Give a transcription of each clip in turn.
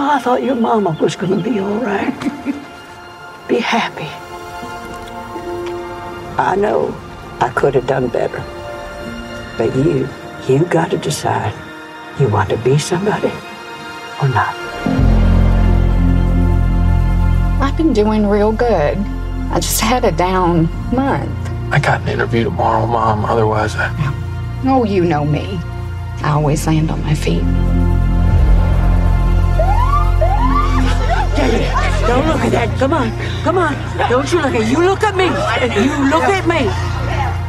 Oh, I thought your mama was going to be all right. be happy. I know I could have done better. But you, you got to decide you want to be somebody or not. I've been doing real good. I just had a down month. I got an interview tomorrow, Mom. Otherwise, I. Oh, you know me. I always land on my feet. David, don't look at that. Come on, come on. Don't you look at You look at me. You look at me.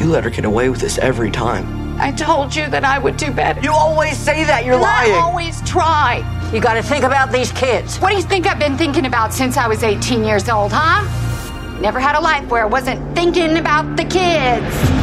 You let her get away with this every time. I told you that I would do better. You always say that. You're And I always try. You got to think about these kids. What do you think I've been thinking about since I was 18 years old, huh? Never had a life where I wasn't thinking about the kids.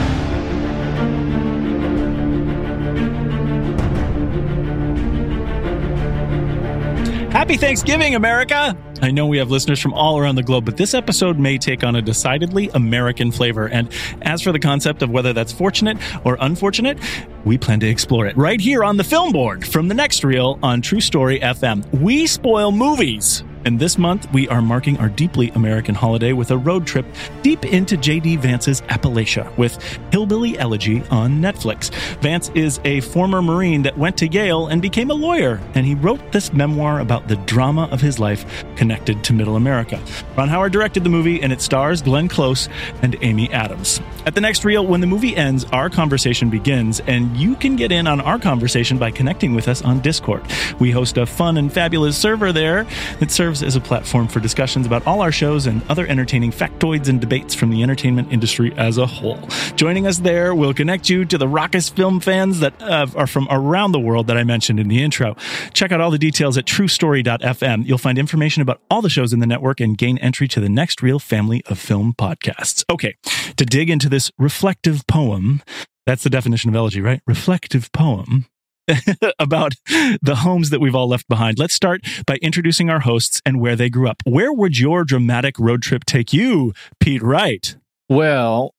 Happy Thanksgiving, America! I know we have listeners from all around the globe, but this episode may take on a decidedly American flavor. And as for the concept of whether that's fortunate or unfortunate, we plan to explore it right here on the film board from the next reel on True Story FM. We spoil movies And this month, we are marking our deeply American holiday with a road trip deep into J.D. Vance's Appalachia with Hillbilly Elegy on Netflix. Vance is a former Marine that went to Yale and became a lawyer, and he wrote this memoir about the drama of his life connected to Middle America. Ron Howard directed the movie, and it stars Glenn Close and Amy Adams. At the next reel, when the movie ends, our conversation begins, and you can get in on our conversation by connecting with us on Discord. We host a fun and fabulous server there that serves as a platform for discussions about all our shows and other entertaining factoids and debates from the entertainment industry as a whole. Joining us there will connect you to the raucous film fans that uh, are from around the world that I mentioned in the intro. Check out all the details at truestory.fm. You'll find information about all the shows in the network and gain entry to the next reel family of film podcasts. Okay, to dig into this reflective poem, that's the definition of elegy, right? Reflective poem. about the homes that we've all left behind. Let's start by introducing our hosts and where they grew up. Where would your dramatic road trip take you, Pete Wright? Well,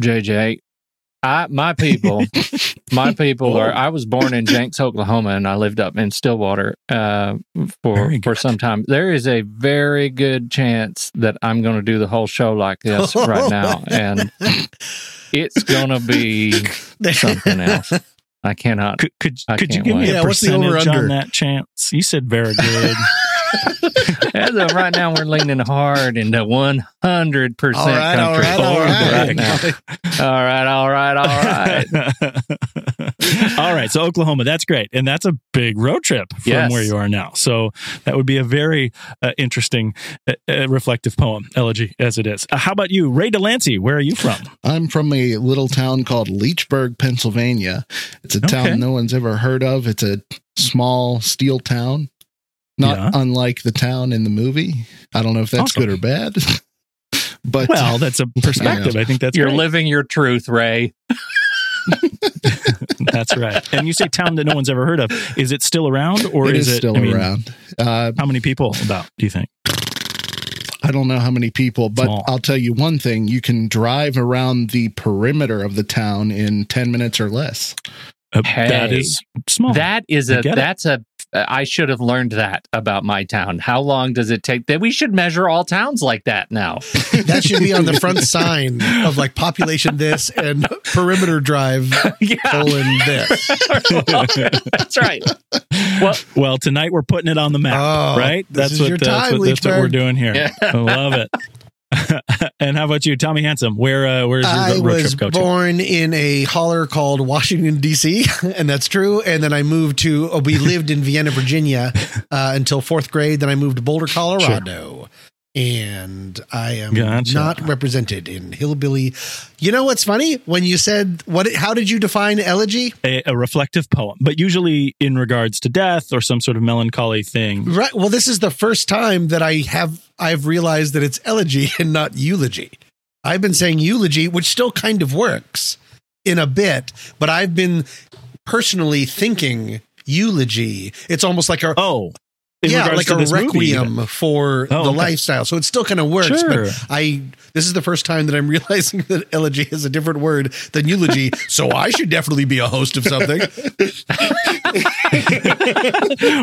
JJ, I my people, my people are. I was born in Jenks, Oklahoma, and I lived up in Stillwater uh, for for some time. There is a very good chance that I'm going to do the whole show like this right now, and it's going to be something else. I cannot. Could could, I could you can't give me a Yeah, what's the percentage on that chance? You said very good. As of right now, we're leaning hard into 100 percent All right, all country right, all forward right. right now. All right, all right, all right. All right. So Oklahoma, that's great. And that's a big road trip from Yes. where you are now. So that would be a very uh, interesting, uh, uh, reflective poem, elegy as it is. Uh, how about you, Ray Delancey? Where are you from? I'm from a little town called Leechburg, Pennsylvania. It's a town no one's ever heard of. It's a small steel town, not Yeah. unlike the town in the movie. I don't know if that's Awesome. good or bad, but Well, that's a perspective. I think that's You're great. living your truth, Ray. That's right. And you say town that no one's ever heard of. Is it still around, or it is, is it still I mean, around. Uh, How many people about? Do you think? I don't know how many people, but Small. I'll tell you one thing: you can drive around the perimeter of the town in ten minutes or less. Uh, Hey. that is small. That is I a get it. that's a I should have learned that about my town. How long does it take? That we should measure all towns like that now. That should be on the front sign of like population this and perimeter drive yeah, colon this. that's right. Well, well, tonight we're putting it on the map, Oh, right? That's what, your that's, time, what, that's what we're doing here. Yeah. I love it. and how about you, Tommy Handsome? Where uh, where's your I road was trip go to? born in a holler called Washington D.C., and that's true. And then I moved to. Uh, we lived in Vienna, Virginia, uh, until fourth grade. Then I moved to Boulder, Colorado, and I am Gotcha. not represented in hillbilly. You know what's funny? When you said what? How did you define elegy? A, a reflective poem, but usually in regards to death or some sort of melancholy thing. Right. Well, this is the first time that I have I've realized that it's elegy and not eulogy. I've been saying eulogy, which still kind of works in a bit, but I've been personally thinking eulogy. It's almost like a Oh, yeah, like a movie, requiem even. for Oh, the okay. lifestyle. So it still kind of works. Sure. But I this is the first time that I'm realizing that elegy is a different word than eulogy. so I should definitely be a host of something.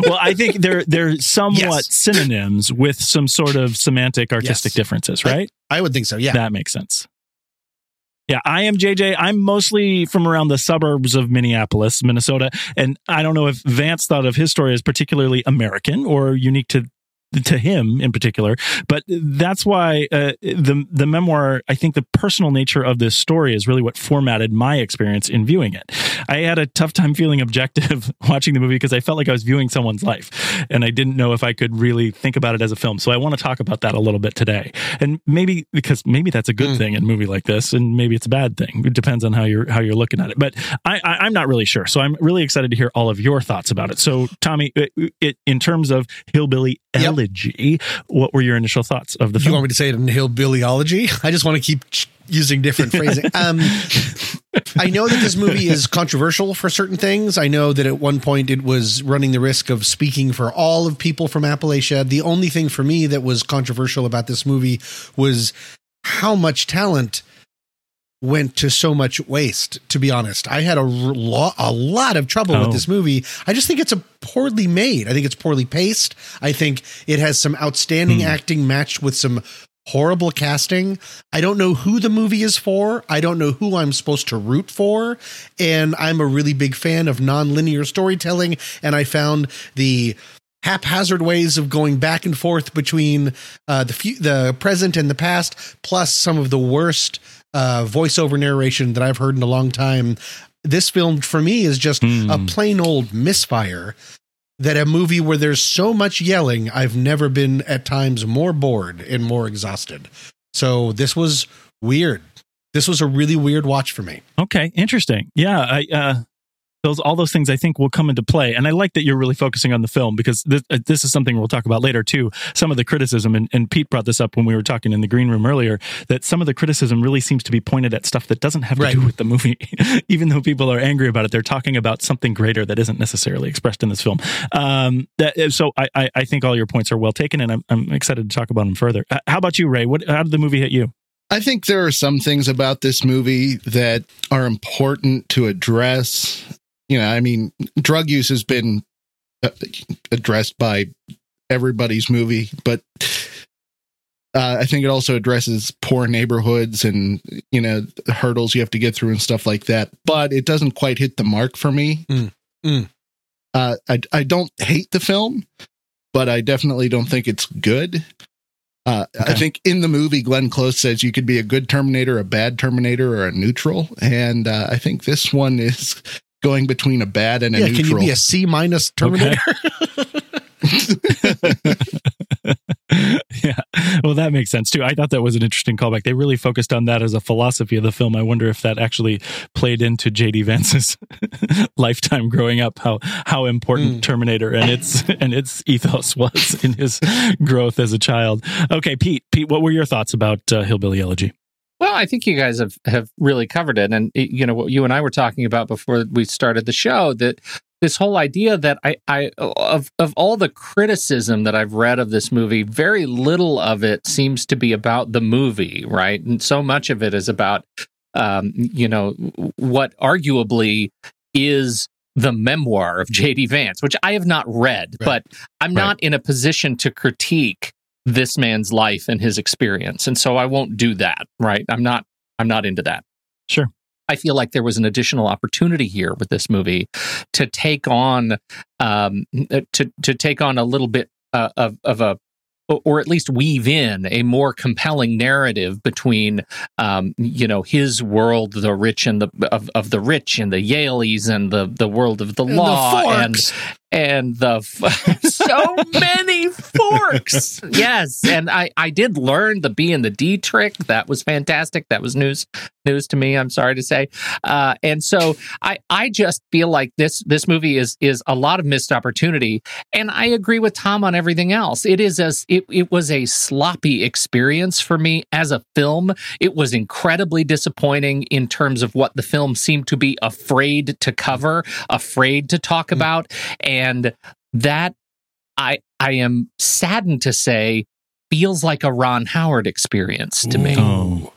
well, I think they're they're somewhat Yes. synonyms with some sort of semantic artistic Yes. differences, right? I would think so. Yeah. That makes sense. Yeah, I am JJ. I'm mostly from around the suburbs of Minneapolis, Minnesota, and I don't know if Vance thought of his story as particularly American or unique to to him in particular, but that's why uh, the the memoir. I think the personal nature of this story is really what formatted my experience in viewing it. I had a tough time feeling objective watching the movie because I felt like I was viewing someone's life, and I didn't know if I could really think about it as a film. So I want to talk about that a little bit today, and maybe because maybe that's a good thing in a movie like this, and maybe it's a bad thing. It depends on how you're how you're looking at it. But I, I I'm not really sure. So I'm really excited to hear all of your thoughts about it. So Tommy, it, it, in terms of hillbilly Yep. Elegy, what were your initial thoughts of the film? you want me to say it in hillbillyology? I just want to keep using different phrasing. Um, I know that this movie is controversial for certain things. I know that at one point it was running the risk of speaking for all of people from Appalachia. The only thing for me that was controversial about this movie was how much talent went to so much waste. To be honest, I had a lot, a lot of trouble Oh. with this movie. I just think it's a poorly made. I think it's poorly paced. I think it has some outstanding Hmm. acting matched with some horrible casting. I don't know who the movie is for. I don't know who I'm supposed to root for. And I'm a really big fan of non-linear storytelling. And I found the haphazard ways of going back and forth between uh, the the present and the past, plus some of the worst uh, voiceover narration that I've heard in a long time. This film for me is just a plain old misfire. That a movie where there's so much yelling, I've never been at times more bored and more exhausted. So this was weird. This was a really weird watch for me. Okay, interesting. Yeah, I uh those all those things I think will come into play, and I like that you're really focusing on the film because this, uh, this is something we'll talk about later too. Some of the criticism, and, and Pete brought this up when we were talking in the green room earlier, that some of the criticism really seems to be pointed at stuff that doesn't have to Right. do with the movie. Even though people are angry about it, they're talking about something greater that isn't necessarily expressed in this film. Um, that, so I, I I think all your points are well taken, and I'm I'm excited to talk about them further. Uh, how about you, Ray? What how did the movie hit you? I think there are some things about this movie that are important to address. You know, I mean, drug use has been uh, addressed by everybody's movie, but uh, I think it also addresses poor neighborhoods and you know hurdles you have to get through and stuff like that. But it doesn't quite hit the mark for me. Mm, mm. Uh, I I don't hate the film, but I definitely don't think it's good. Uh, I think in the movie, Glenn Close says you could be a good Terminator, a bad Terminator, or a neutral, and uh, I think this one is going between a bad and a yeah, neutral. can you be a C minus Terminator? yeah. Well, that makes sense too. I thought that was an interesting callback. They really focused on that as a philosophy of the film. I wonder if that actually played into JD Vance's lifetime growing up, how how important Terminator and its and its ethos was in his growth as a child. Okay, Pete, Pete, what were your thoughts about uh, Hillbilly Elegy? Well, I think you guys have, have really covered it. And, you know, what you and I were talking about before we started the show that this whole idea that I, I of, of all the criticism that I've read of this movie, very little of it seems to be about the movie, right? And so much of it is about, um, you know, what arguably is the memoir of J.D. Vance, which I have not read, Right. but I'm Right. not in a position to critique this man's life and his experience and so i won't do that right i'm not i'm not into that Sure. i feel like there was an additional opportunity here with this movie to take on um to to take on a little bit uh, of of a or at least weave in a more compelling narrative between, um, you know, his world, the rich and the of, of the rich and the Yaleys, and the the world of the And the law, and forks. And the f- so many forks. Yes, and I I did learn the B and the D trick. That was fantastic. That was news news to me. I'm sorry to say. Uh, and so I I just feel like this this movie is is a lot of missed opportunity. And I agree with Tom on everything else. It is as it it was a sloppy experience for me as a film. It was incredibly disappointing in terms of what the film seemed to be afraid to cover, afraid to talk about, and that I I am saddened to say feels like a Ron Howard experience to me. Oh.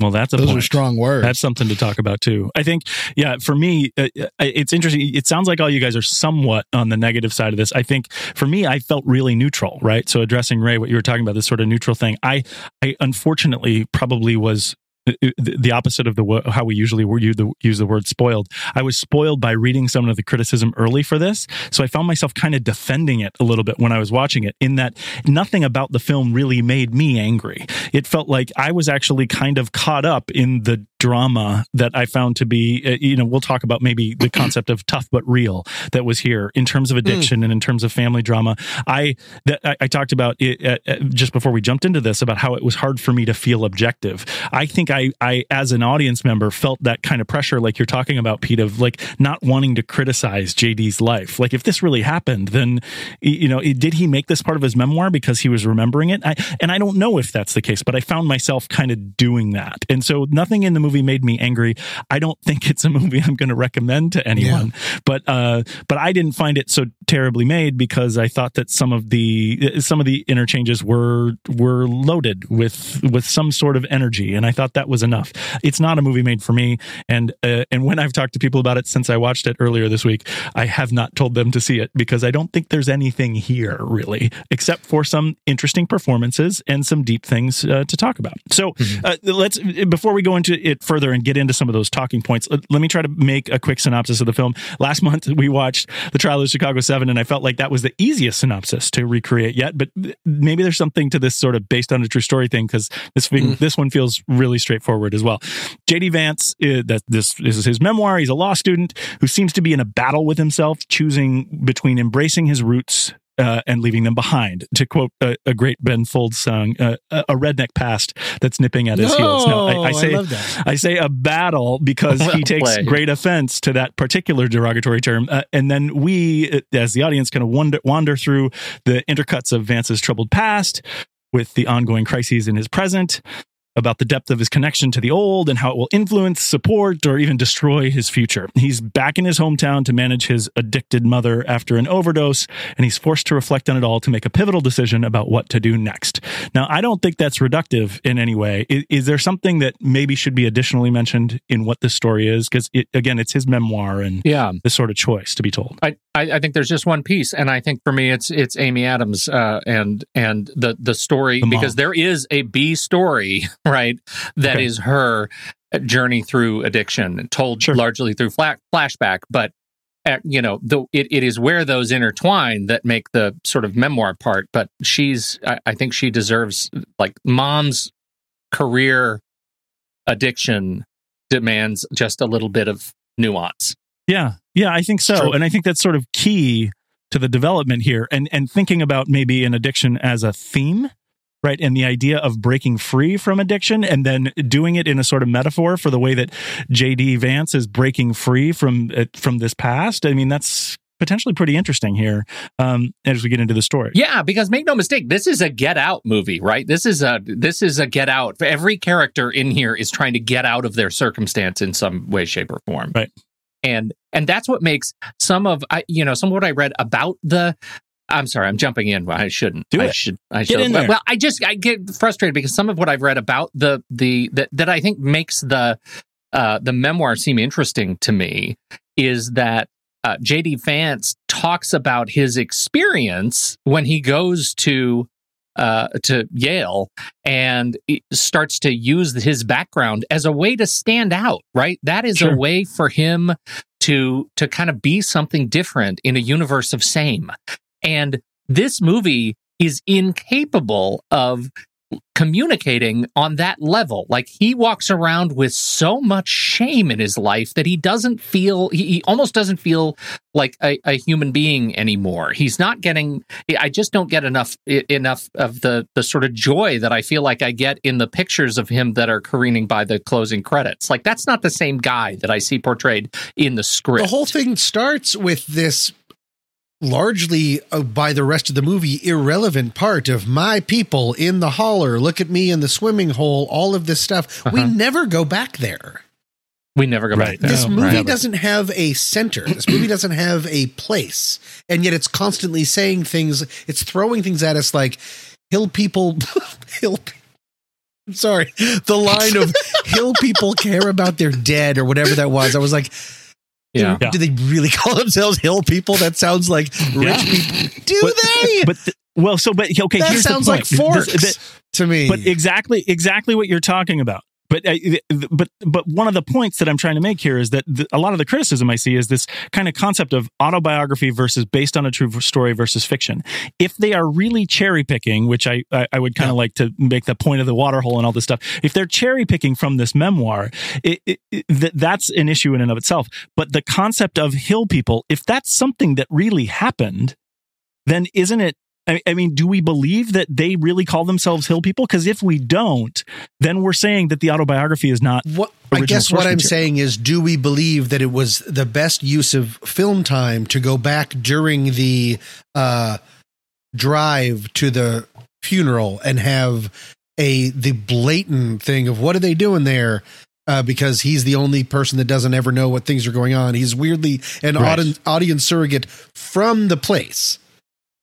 Well, that's a Those point. are strong words. That's something to talk about too. I think, yeah, for me, uh, it's interesting. It sounds like all you guys are somewhat on the negative side of this. I think for me, I felt really neutral, right? So addressing Ray, what you were talking about, this sort of neutral thing. I, I unfortunately probably was Uh, the the opposite of the how we usually use the word spoiled. I was spoiled by reading some of the criticism early for this, so I found myself kind of defending it a little bit when I was watching it. In that nothing about the film really made me angry. It felt like I was actually kind of caught up in the drama that I found to be. uh, You know, we'll talk about maybe the concept of tough but real that was here in terms of addiction and in terms of family drama. I that I, I talked about it uh, uh, just before we jumped into this about how it was hard for me to feel objective. I think I, I as an audience member felt that kind of pressure, like you're talking about, Pete, of like not wanting to criticize JD's life. Like if this really happened, then you know, it- did he make this part of his memoir because he was remembering it? I, and I don't know if that's the case, but I found myself kind of doing that. And so nothing in the movie movie made me angry. I don't think it's a movie I'm going to recommend to anyone. But uh, but I didn't find it so terribly made because I thought that some of the some of the interchanges were were loaded with with some sort of energy, and I thought that was enough. It's not a movie made for me, and uh, and when I've talked to people about it since I watched it earlier this week, I have not told them to see it because I don't think there's anything here really, except for some interesting performances and some deep things uh, to talk about. So uh, let's before we go into it further and get into some of those talking points, let, me try to make a quick synopsis of the film. Last month we watched the trial of Chicago Seven, and I felt like that was the easiest synopsis to recreate yet. But maybe there's something to this sort of based on a true story thing because this thing, this one feels really straightforward as well. JD Vance, uh, that this, this is his memoir. He's a law student who seems to be in a battle with himself, choosing between embracing his roots uh, and leaving them behind. To quote a, a great Ben Folds song, uh, a a redneck past that's nipping at his heels. No, I, No, I I say love that. I say a battle because Well he takes played. great offense to that particular derogatory term, uh, and then we, uh, as the audience, kind of wander, wander through the intercuts of Vance's troubled past with the ongoing crises in his present. About the depth of his connection to the old and how it will influence, support, or even destroy his future. He's back in his hometown to manage his addicted mother after an overdose, and he's forced to reflect on it all to make a pivotal decision about what to do next. Now, I don't think that's reductive in any way. Is, is there something that maybe should be additionally mentioned in what this story is? Because it, again, it's his memoir and Yeah. this sort of choice to be told. I, I, I think there's just one piece, and I think for me it's it's Amy Adams uh, and and the the story The because there is a B story right that is Okay. her journey through addiction, told Sure. largely through fla- flashback, but. Uh, you know, the, it, it is where those intertwine that make the sort of memoir part. But she's, I, I think she deserves like mom's career addiction demands just a little bit of nuance. Yeah, yeah, I think so, True. and I think that's sort of key to the development here, and and thinking about maybe an addiction as a theme, right, and the idea of breaking free from addiction, and then doing it in a sort of metaphor for the way that J.D. Vance is breaking free from uh, from this past. I mean, that's potentially pretty interesting here um, as we get into the story. Yeah, because make no mistake, this is a Get Out movie, right? This is a this is a Get Out. Every character in here is trying to get out of their circumstance in some way, shape, or form. Right. And and that's what makes some of I you know some of what I read about the. I'm sorry, I'm jumping in. I shouldn't. Do I it. should. I Get should. in there. Well, I just I get frustrated because some of what I've read about the the that that I think makes the uh, the memoir seem interesting to me is that uh, JD Vance talks about his experience when he goes to uh, to Yale and starts to use his background as a way to stand out. Right, that is Sure. a way for him to to kind of be something different in a universe of same. And this movie is incapable of communicating on that level. Like he walks around with so much shame in his life that he doesn't feel, he, he almost doesn't feel like a, a human being anymore. He's not getting, I just don't get enough, enough of the, the sort of joy that I feel like I get in the pictures of him that are careening by the closing credits. Like that's not the same guy that I see portrayed in the script. The whole thing starts with this largely uh, by the rest of the movie irrelevant part of my people in the holler look at me in the swimming hole all of this stuff we Uh-huh. never go back there we never go Right. back there. this movie right. doesn't have a center this movie doesn't have a place and yet it's constantly saying things it's throwing things at us like hill people hill I'm sorry the line of hill people care about their dead or whatever that was i was like Yeah. Yeah. do they really call themselves hill people that sounds like rich Yeah. people do But- they But th- well, so but okay, that here's sounds the like forks This- to me but exactly exactly what you're talking about but uh, but but one of the points that I'm trying to make here is that the, a lot of the criticism I see is this kind of concept of autobiography versus based on a true story versus fiction. If they are really cherry picking, which I I, I would kind of like to make the point of the waterhole and all this stuff, if they're cherry picking from this memoir, it, it, it, th- that's an issue in and of itself. But the concept of hill people, if that's something that really happened, then isn't it I, I mean, do we believe that they really call themselves hill people? Because if we don't, then we're saying that the autobiography is not. what I guess what I'm material. saying is, do we believe that it was the best use of film time to go back during the uh, drive to the funeral and have a the blatant thing of what are they doing there? uh, because he's the only person that doesn't ever know what things are going on. He's weirdly an Right. audi- audience surrogate from the place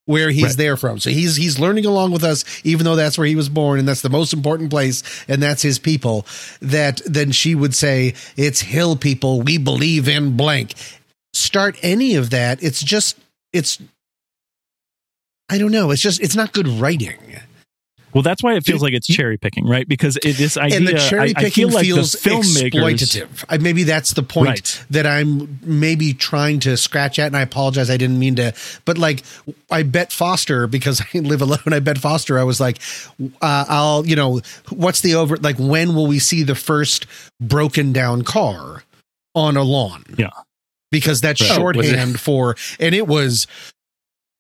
where he's Right. there from. So he's he's learning along with us, even though that's where he was born and that's the most important place and that's his people. That then she would say, "It's hill people. We believe in blank." Start any of that. It's just it's. I don't know. It's just it's not good writing. Well, that's why it feels like it's cherry picking, right? Because it, this idea, and the cherry I, I feel like feels exploitative. I, maybe that's the point Right. that I'm maybe trying to scratch at, and I apologize. I didn't mean to, but like I bet Foster because I live alone. I bet Foster. I was like, uh, I'll, you know, what's the over? Like, when will we see the first broken down car on a lawn? Yeah. because that's Right. Oh, shorthand for, and it was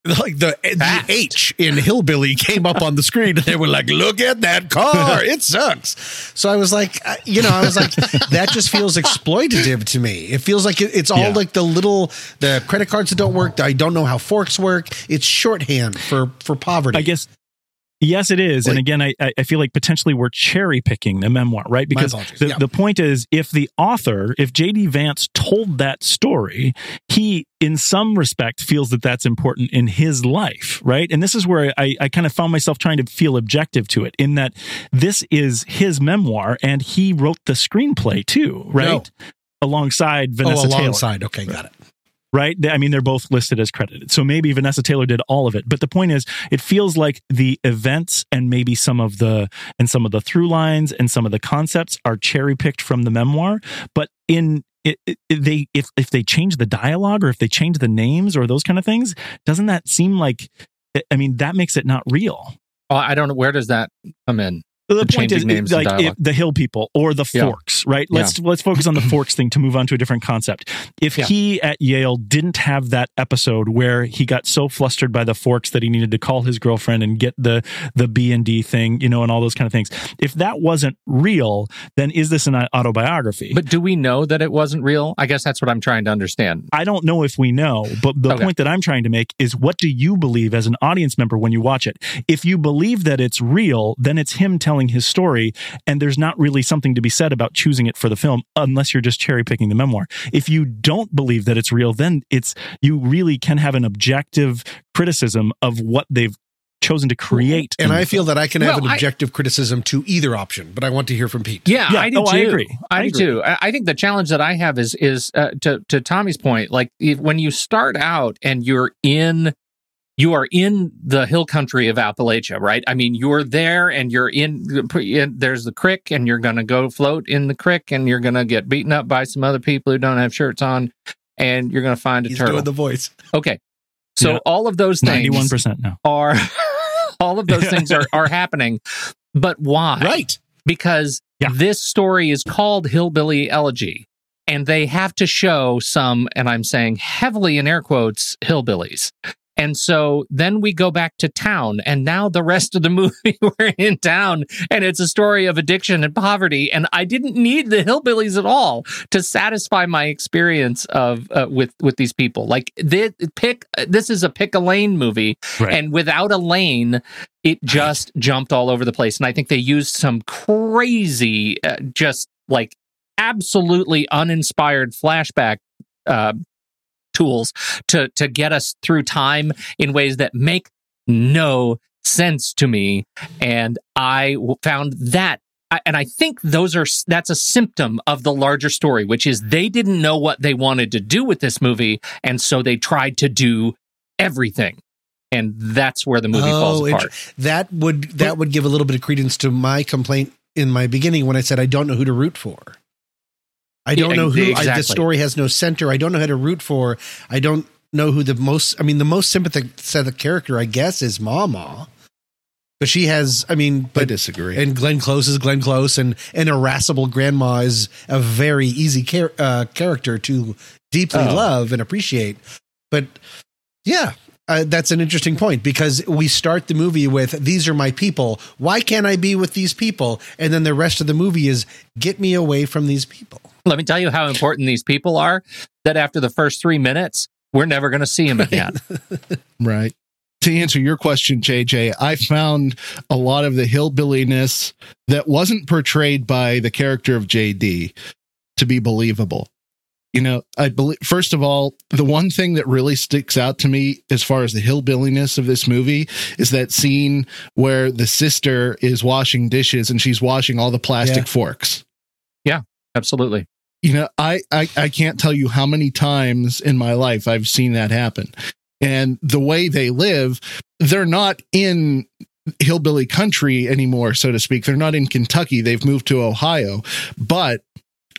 like the the H in hillbilly came up on the screen and they were like, "Look at that car, it sucks." So I was like, uh, you know, I was like, that just feels exploitative to me. It feels like it, it's all Yeah. like the little the credit cards that don't work. I don't know how forks work. It's shorthand for for poverty. I guess. Yes, it is. and again, I, I feel like potentially we're cherry picking the memoir, right? Because the, Yeah. the point is, if the author, if J.D. Vance told that story, he, in some respect, feels that that's important in his life, right? And this is where I, I kind of found myself trying to feel objective to it, in that this is his memoir and he wrote the screenplay too, right? Alongside Vanessa oh, Taylor alongside. Okay, got it. Right? I mean, they're both listed as credited. So maybe Vanessa Taylor did all of it. But the point is, it feels like the events and maybe some of the and some of the through lines and some of the concepts are cherry picked from the memoir. But in it, it, they if if they change the dialogue or if they change the names or those kind of things, doesn't that seem like? I mean, that makes it not real. I don't know. Where does that come in? The, The point is, names like if the hill people or the Yeah. forks, right? Let's let's focus on the forks thing to move on to a different concept. If Yeah. he at Yale didn't have that episode where he got so flustered by the forks that he needed to call his girlfriend and get the the B and D thing, you know, and all those kind of things. If that wasn't real, then is this an autobiography? But do we know that it wasn't real? I guess that's what I'm trying to understand. I don't know if we know, but the Okay. point that I'm trying to make is what do you believe as an audience member when you watch it? If you believe that it's real, then it's him telling his story, and there's not really something to be said about choosing it for the film unless you're just cherry picking the memoir. If you don't believe that it's real, then it's you really can have an objective criticism of what they've chosen to create. And I feel film. that I can have Well, an I- objective criticism to either option, but I want to hear from Pete. Yeah, Yeah, I do oh, too. I agree. I, I do agree. too. I, I think the challenge that I have is is uh, to to Tommy's point. Like if, when you start out and you're in, you are in the hill country of Appalachia, right? I mean, you're there and you're in. in- There's the creek, and you're going to go float in the creek, and you're going to get beaten up by some other people who don't have shirts on, and you're going to find a He's turtle. doing the voice. okay, so Yeah. all of those things ninety-one percent now. are all of those things are are happening, but why? Right. because Yeah. this story is called Hillbilly Elegy. And they have to show some, and I'm saying heavily in air quotes, hillbillies. And so then we go back to town, and now the rest of the movie we're in town, and it's a story of addiction and poverty. And I didn't need the hillbillies at all to satisfy my experience of uh, with with these people. Like this, pick this is a pick a lane movie, Right. and without a lane, it just jumped all over the place. And I think they used some crazy, uh, just like absolutely uninspired flashback uh, tools to to get us through time in ways that make no sense to me. And i found that. And I think those are that's a symptom of the larger story, which is they didn't know what they wanted to do with this movie, and so they tried to do everything, and that's where the movie oh, falls Oh, apart. that would that would give a little bit of credence to my complaint in my beginning when I said I don't know who to root for. I don't know who I, the story has no center. I don't know how to root for. I don't know who the most. I mean, the most sympathetic character, I guess, is Mama, but she has. I mean, I disagree. and Glenn Close is Glenn Close, and an irascible grandma is a very easy char- uh, character to deeply Oh. love and appreciate. But yeah, uh, that's an interesting point because we start the movie with "These are my people. Why can't I be with these people?" And then the rest of the movie is "Get me away from these people." Let me tell you how important these people are. That after the first three minutes, we're never going to see them again. right. to answer your question, JJ, I found a lot of the hillbilliness that wasn't portrayed by the character of JD to be believable. You know, I believe, first of all, the one thing that really sticks out to me as far as the hillbilliness of this movie is that scene where the sister is washing dishes and she's washing all the plastic Yeah. forks. Yeah, absolutely. You know, I, I I can't tell you how many times in my life I've seen that happen. And the way they live, they're not in hillbilly country anymore, so to speak. They're not in Kentucky. They've moved to Ohio, but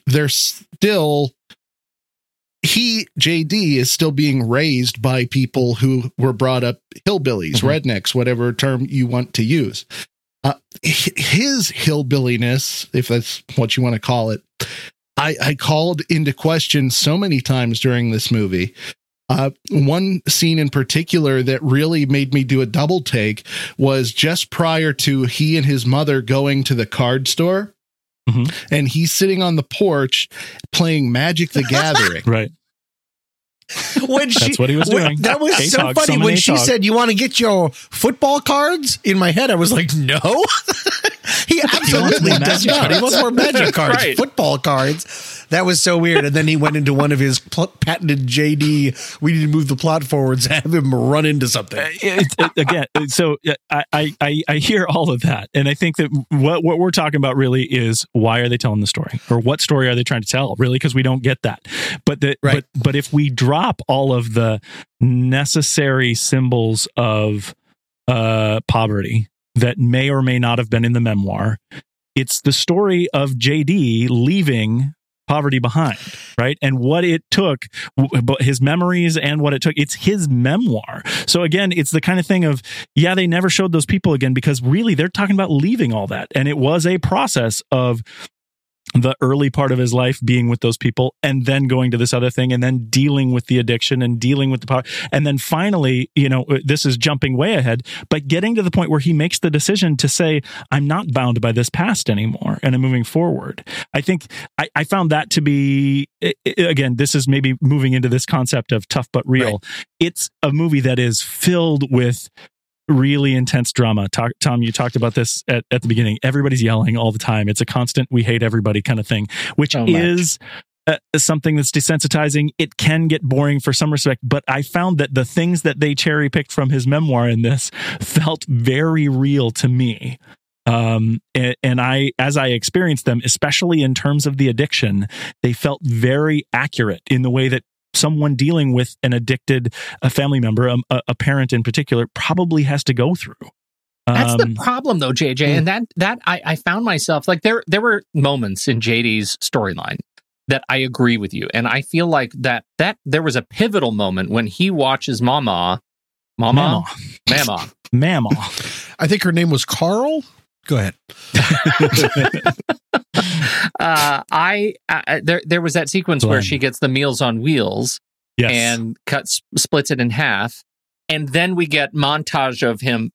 they're still he JD is still being raised by people who were brought up hillbillies, Mhm. rednecks, whatever term you want to use. Uh, his hillbilliness, if that's what you want to call it, I, I called into question so many times during this movie. Uh, one scene in particular that really made me do a double take was just prior to he and his mother going to the card store. Mhm. And he's sitting on the porch playing Magic the Gathering. Right. When she, That's what he was when- That was so A-Tog, funny when she said, "You want to get your football cards?" In my head, I was like, "No." he absolutely does not. He wants more magic cards, Right. football cards. That was so weird. And then he went into one of his pl- patented JD. We need to move the plot forwards. Have him run into something. it, it- again, so I, I- I hear all of that, and I think that what what we're talking about really is why are they telling the story, or what story are they trying to tell? Really, because we don't get that. But the Right. but but if we drop all of the necessary symbols of uh, poverty that may or may not have been in the memoir, it's the story of JD leaving poverty behind, right? And what it took, but his memories and what it took. It's his memoir. So again, it's the kind of thing of, yeah, they never showed those people again because really they're talking about leaving all that. And it was a process of the early part of his life being with those people and then going to this other thing and then dealing with the addiction and dealing with the power. And then finally you know uh, this is jumping way ahead but getting to the point where he makes the decision to say i'm not bound by this past anymore and i'm moving forward. I think i, I found that to be again this is maybe moving into this concept of tough but real. It's a movie that is filled with really intense drama. Talk, Tom, you talked about this at, at the beginning. Everybody's yelling all the time. It's a constant "we hate everybody" kind of thing, which So is uh, something that's desensitizing. It can get boring for some respect, but I found that the things that they cherry picked from his memoir in this felt very real to me. Um, and, and I, as I experienced them, especially in terms of the addiction, they felt very accurate in the way that someone dealing with an addicted a family member, um, a, a parent in particular, probably has to go through. That's Um, the problem, though, JJ, and that that I, I found myself like there there were moments in JD's storyline that I agree with you, and I feel like that that there was a pivotal moment when he watches Mama, Mama, Mama. Mama. I think her name was Carl. Go ahead. uh, I, I there there was that sequence where she gets the Meals on Wheels Yes. and cuts splits it in half, and then we get montage of him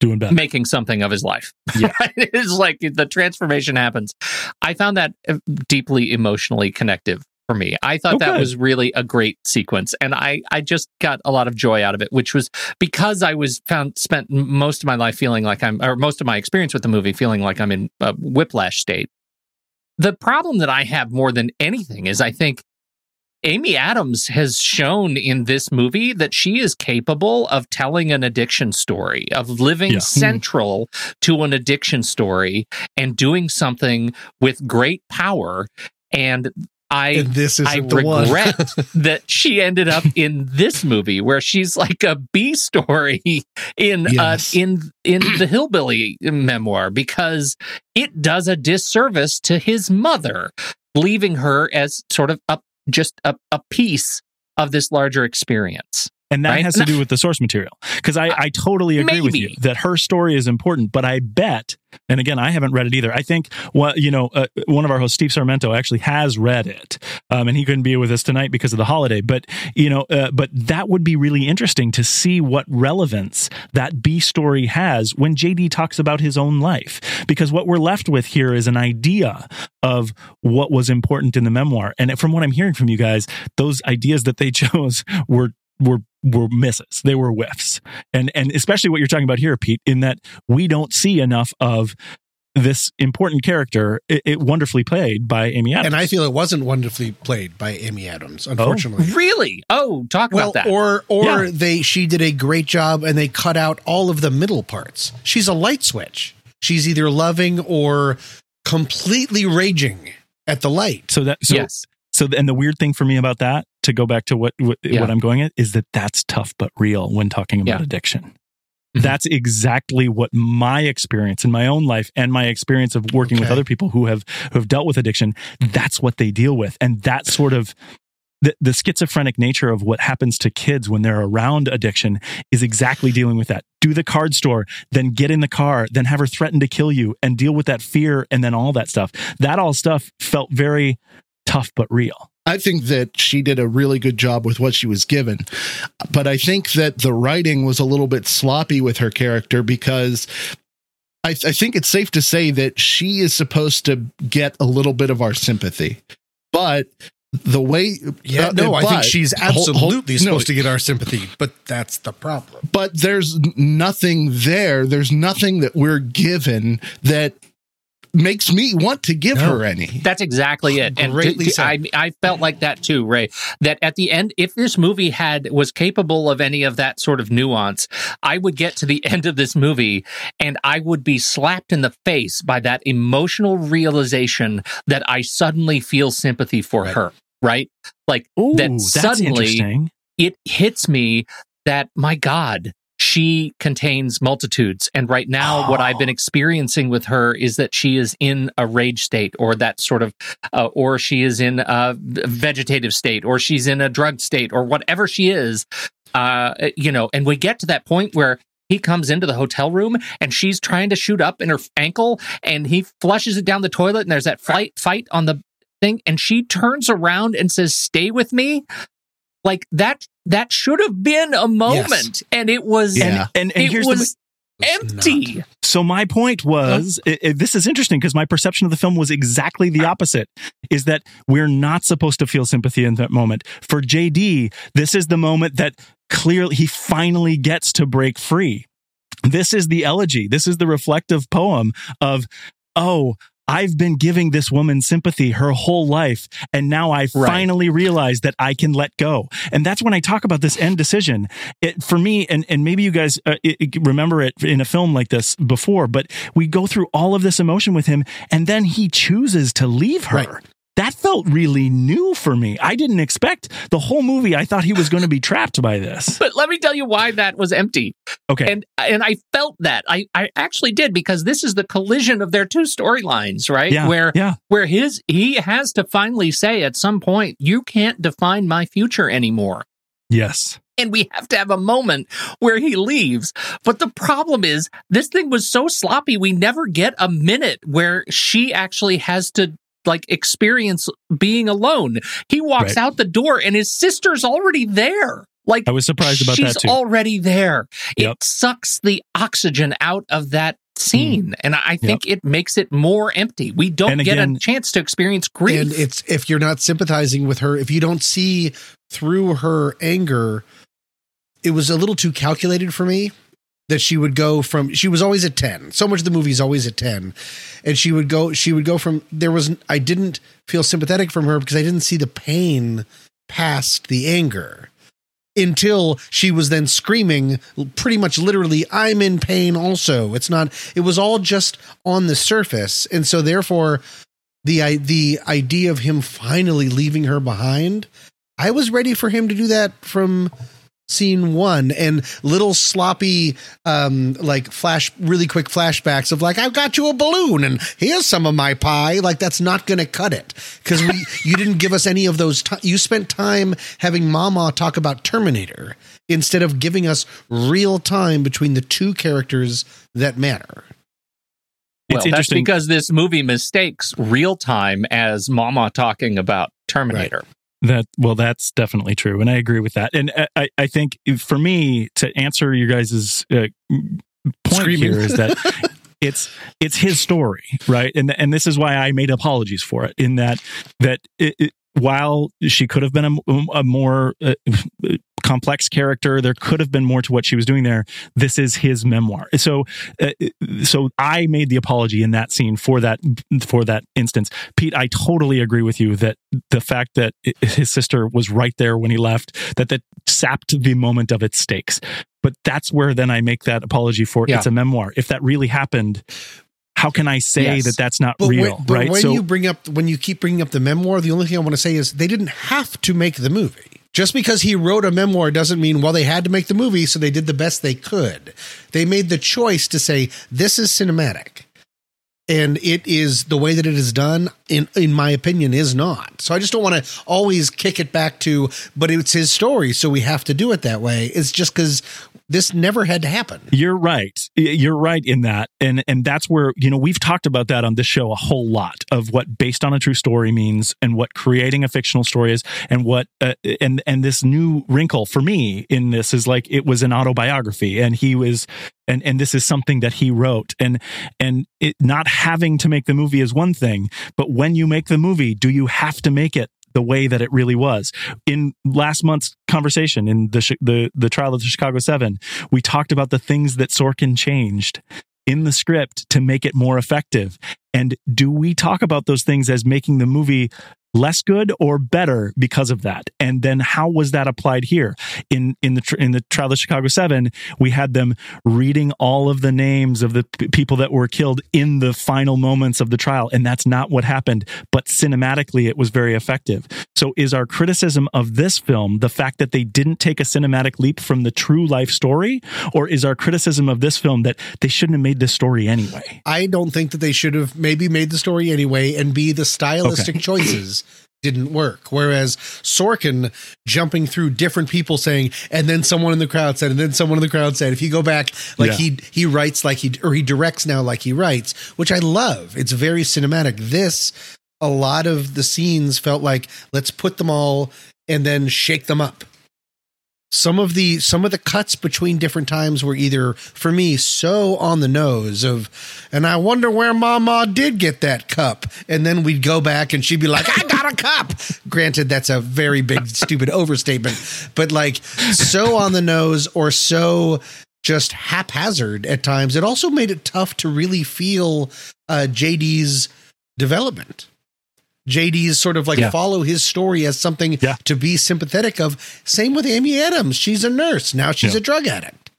doing better. making something of his life. Yeah. it's like the transformation happens. I found that uh, deeply emotionally connective for me. I thought Oh, that was really a great sequence, and I I just got a lot of joy out of it, which was because I was found spent most of my life feeling like I'm, or most of my experience with the movie feeling like I'm in a whiplash state. The problem that I have more than anything is I think Amy Adams has shown in this movie that she is capable of telling an addiction story, of living Yeah. central to an addiction story and doing something with great power. And I this isn't I the one. regret that she ended up in this movie where she's like a B story in Yes. uh, in in the hillbilly memoir because it does a disservice to his mother, leaving her as sort of a just a, a piece of this larger experience. And that Right? has to do with the source material. Because I, I totally agree with you that her story is important, but I bet, and again, I haven't read it either. I think what you know, uh, one of our hosts, Steve Sarmento, actually has read it, um, and he couldn't be with us tonight because of the holiday. But you know, uh, but that would be really interesting to see what relevance that B story has when JD talks about his own life. Because what we're left with here is an idea of what was important in the memoir, and from what I'm hearing from you guys, those ideas that they chose were were were misses. They were whiffs. And and especially what you're talking about here, Pete, in that we don't see enough of this important character, it, it wonderfully played by Amy Adams. And I feel it wasn't wonderfully played by Amy Adams, unfortunately. Oh. Really? Oh, talk Well, about that. or or Yeah. they she did a great job and they cut out all of the middle parts. She's a light switch. She's either loving or completely raging at the light. so that so yes. so and the weird thing for me about that to go back to what what, Yeah. what I'm going at is that that's tough but real when talking about Yeah. addiction. Mhm. That's exactly what my experience in my own life and my experience of working with other people who have who have dealt with addiction. That's what they deal with, and that sort of the, the schizophrenic nature of what happens to kids when they're around addiction is exactly dealing with that. Do the card store, then get in the car, then have her threaten to kill you, and deal with that fear, and then all that stuff. That all stuff felt very tough but real. I think that she did a really good job with what she was given. But I think that the writing was a little bit sloppy with her character because I, I think it's safe to say that she is supposed to get a little bit of our sympathy. But the way Yeah, uh, no, I think she's absolutely no, supposed to get our sympathy, but that's the problem. but there's nothing there. There's nothing that we're given that makes me want to give No. her any. That's exactly it. And Greatly t- t- I, I felt like that too, Ray. That at the end, if this movie had was capable of any of that sort of nuance, I would get to the end of this movie and I would be slapped in the face by that emotional realization that I suddenly feel sympathy for Right. her. Right? Like Ooh, that suddenly interesting. it hits me that my God, she contains multitudes. And right now, what I've been experiencing with her is that she is in a rage state, or that sort of, uh, or she is in a vegetative state, or she's in a drug state, or whatever she is. Uh, you know, and we get to that point where he comes into the hotel room and she's trying to shoot up in her ankle and he flushes it down the toilet and there's that fight fight on the thing and she turns around and says stay with me like that that should have been a moment and it was Yeah. And and it here's the was empty So my point was, i- i- this is interesting because my perception of the film was exactly the opposite. Is that we're not supposed to feel sympathy in that moment. For JD, this is the moment that clearly he finally gets to break free. This is the elegy. This is the reflective poem of, oh, I've been giving this woman sympathy her whole life, and now I Right. finally realize that I can let go. And that's when I talk about this end decision. It, for me, and, and maybe you guys uh, it, it- remember it in a film like this before, but we go through all of this emotion with him, and then he chooses to leave her. Right. That felt really new for me. I didn't expect the whole movie. I thought he was going to be trapped by this. but let me tell you why that was empty Okay. and and i felt that i i actually did because this is the collision of their two storylines right yeah. where yeah. where his he has to finally say at some point you can't define my future anymore Yes. and we have to have a moment where he leaves. But the problem is, this thing was so sloppy, we never get a minute where she actually has to like experience being alone. He walks Right. out the door and his sister's already there. Like I was surprised about she's that too. already there. Yep. It sucks the oxygen out of that scene, mm. and I think it makes it more empty. We don't And get again- a chance to experience grief. And it's if you're not sympathizing with her, if you don't see through her anger, it was a little too calculated for me that she would go from she was always at 10 so much of the movie is always at 10 and she would go she would go from there was i didn't feel sympathetic from her because i didn't see the pain past the anger until she was then screaming pretty much literally i'm in pain also. It's not it was all just on the surface. And so therefore the the idea of him finally leaving her behind i was ready for him to do that from scene one and little sloppy um like flash really quick flashbacks of like i've got you a balloon and here's some of my pie like that's not gonna cut it because we you didn't give us any of those ti you spent time having mama talk about terminator instead of giving us real time between the two characters that matter well, it's that's interesting. because this movie mistakes real time as Mama talking about Terminator. That well, that's definitely true, and I agree with that. And I- I, think for me to answer your guys' uh, point Screaming. here is that it's it's his story, right? And and this is why I made apologies for it. In that that it, it, while she could have been a, a more uh, complex character, there could have been more to what she was doing there. This is his memoir. So, uh, so I made the apology in that scene for that for that instance. Pete, I totally agree with you that the fact that his sister was right there when he left that that sapped the moment of its stakes. But that's where then I make that apology for Yeah. it's a memoir. If that really happened, how can I say Yes. that that's not But real? when, but right? when so you bring up when you keep bringing up the memoir, the only thing I want to say is they didn't have to make the movie. Just because he wrote a memoir doesn't mean well they had to make the movie, so they did the best they could. They made the choice to say this is cinematic. And it is the way that it is done, in in my opinion, is not. So I just don't want to always kick it back to, but it's his story, so we have to do it that way. It's just because this never had to happen. You're right. You're right in that. And and that's where, you know, we've talked about that on this show a whole lot of what based on a true story means and what creating a fictional story is and what uh, and and this new wrinkle for me in this is like it was an autobiography and he was and and this is something that he wrote and and it not having to make the movie is one thing, but when you make the movie, do you have to make it the way that it really was. In last month's conversation in the the the trial of the Chicago 7, we talked about the things that Sorkin changed in the script to make it more effective. And do we talk about those things as making the movie less good or better because of that? And then how was that applied here? In in the in the trial of Chicago 7, we had them reading all of the names of the p- people that were killed in the final moments of the trial and that's not what happened, but cinematically it was very effective. So is our criticism of this film the fact that they didn't take a cinematic leap from the true life story or is our criticism of this film that they shouldn't have made this story anyway? I don't think that they should have maybe made the story anyway, and B, the stylistic choices didn't work. Whereas Sorkin jumping through different people saying, and then someone in the crowd said, and then someone in the crowd said, if you go back, like Yeah. he he writes like he or he directs now like he writes, which I love. It's very cinematic. This a lot of the scenes felt like let's put them all and then shake them up some of the some of the cuts between different times were either for me so on the nose of and i wonder where mama did get that cup. And then we'd go back and she'd be like i got a cup. Granted that's a very big stupid overstatement. But like so on the nose or so just haphazard at times it also made it tough to really feel uh jd's development JD's sort of like Yeah. follow his story as something Yeah. to be sympathetic of. Same with Amy Adams. She's a nurse. Now she's Yeah. a drug addict.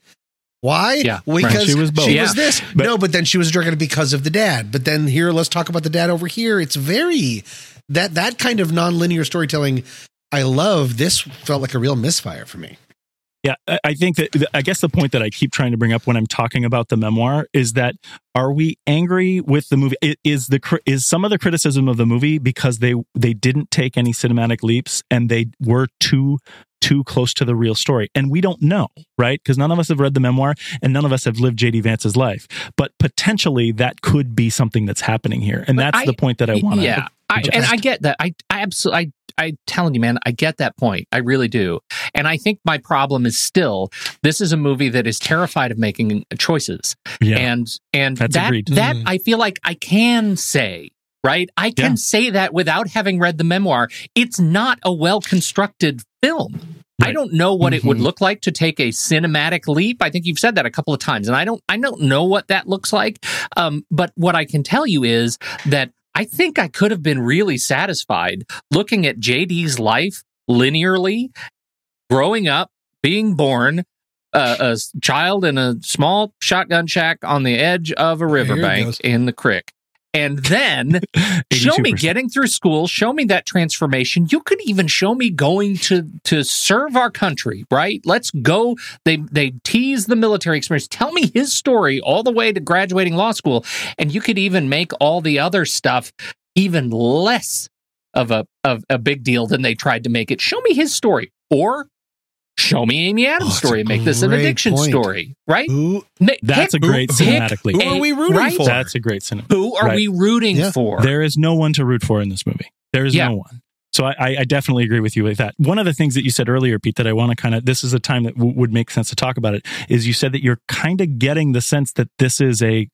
Why? Yeah, because right. She was both. She was this. But- no, but then she was a drug addict because of the dad. But then here, let's talk about the dad over here. It's very that that kind of nonlinear storytelling. I love. This felt like a real misfire for me. Yeah, I- think that I guess the point that I keep trying to bring up when I'm talking about the memoir is that are we angry with the movie? Is the is some of the criticism of the movie because they they didn't take any cinematic leaps and they were too too close to the real story, and we don't know, right? Because none of us have read the memoir and none of us have lived JD Vance's life, but potentially that could be something that's happening here, and But that's I- the point that I want to. Yeah, I, and I get that. I, I absolutely, I, I telling you, man, I get that point. I really do. And I think my problem is still this is a movie that is terrified of making choices, yeah. and and That's that agreed. that Mm. I feel like I can say. Right, I can Yeah. say that without having read the memoir. It's not a well constructed film. I don't know what it would Mhm. look like to take a cinematic leap. I think you've said that a couple of times, and I don't. I don't know what that looks like. Um, but what I can tell you is that I think I could have been really satisfied looking at JD's life linearly, growing up, being born, uh, a child in a small shotgun shack on the edge of a riverbank in the creek. And then show me getting through school, show me that transformation. You could even show me going to to serve our country, right? Let's go. They they tease the military experience. Tell me his story all the way to graduating law school, and you could even make all the other stuff even less of a of a big deal than they tried to make it. Show me his story, or show me Amy Adams' Oh, story and make this an addiction point. story, right? Who That's pick- a great pick cinematic who are we rooting right? for? That's a great cinema. Who are Right. we rooting Yeah. for? There is no one to root for in this movie. There is Yeah. no one. So I- I, I definitely agree with you with that. One of the things that you said earlier, Pete, that I want to kind of this is a time that w- would make sense to talk about it. Is you said that you're kind of getting the sense that this is a,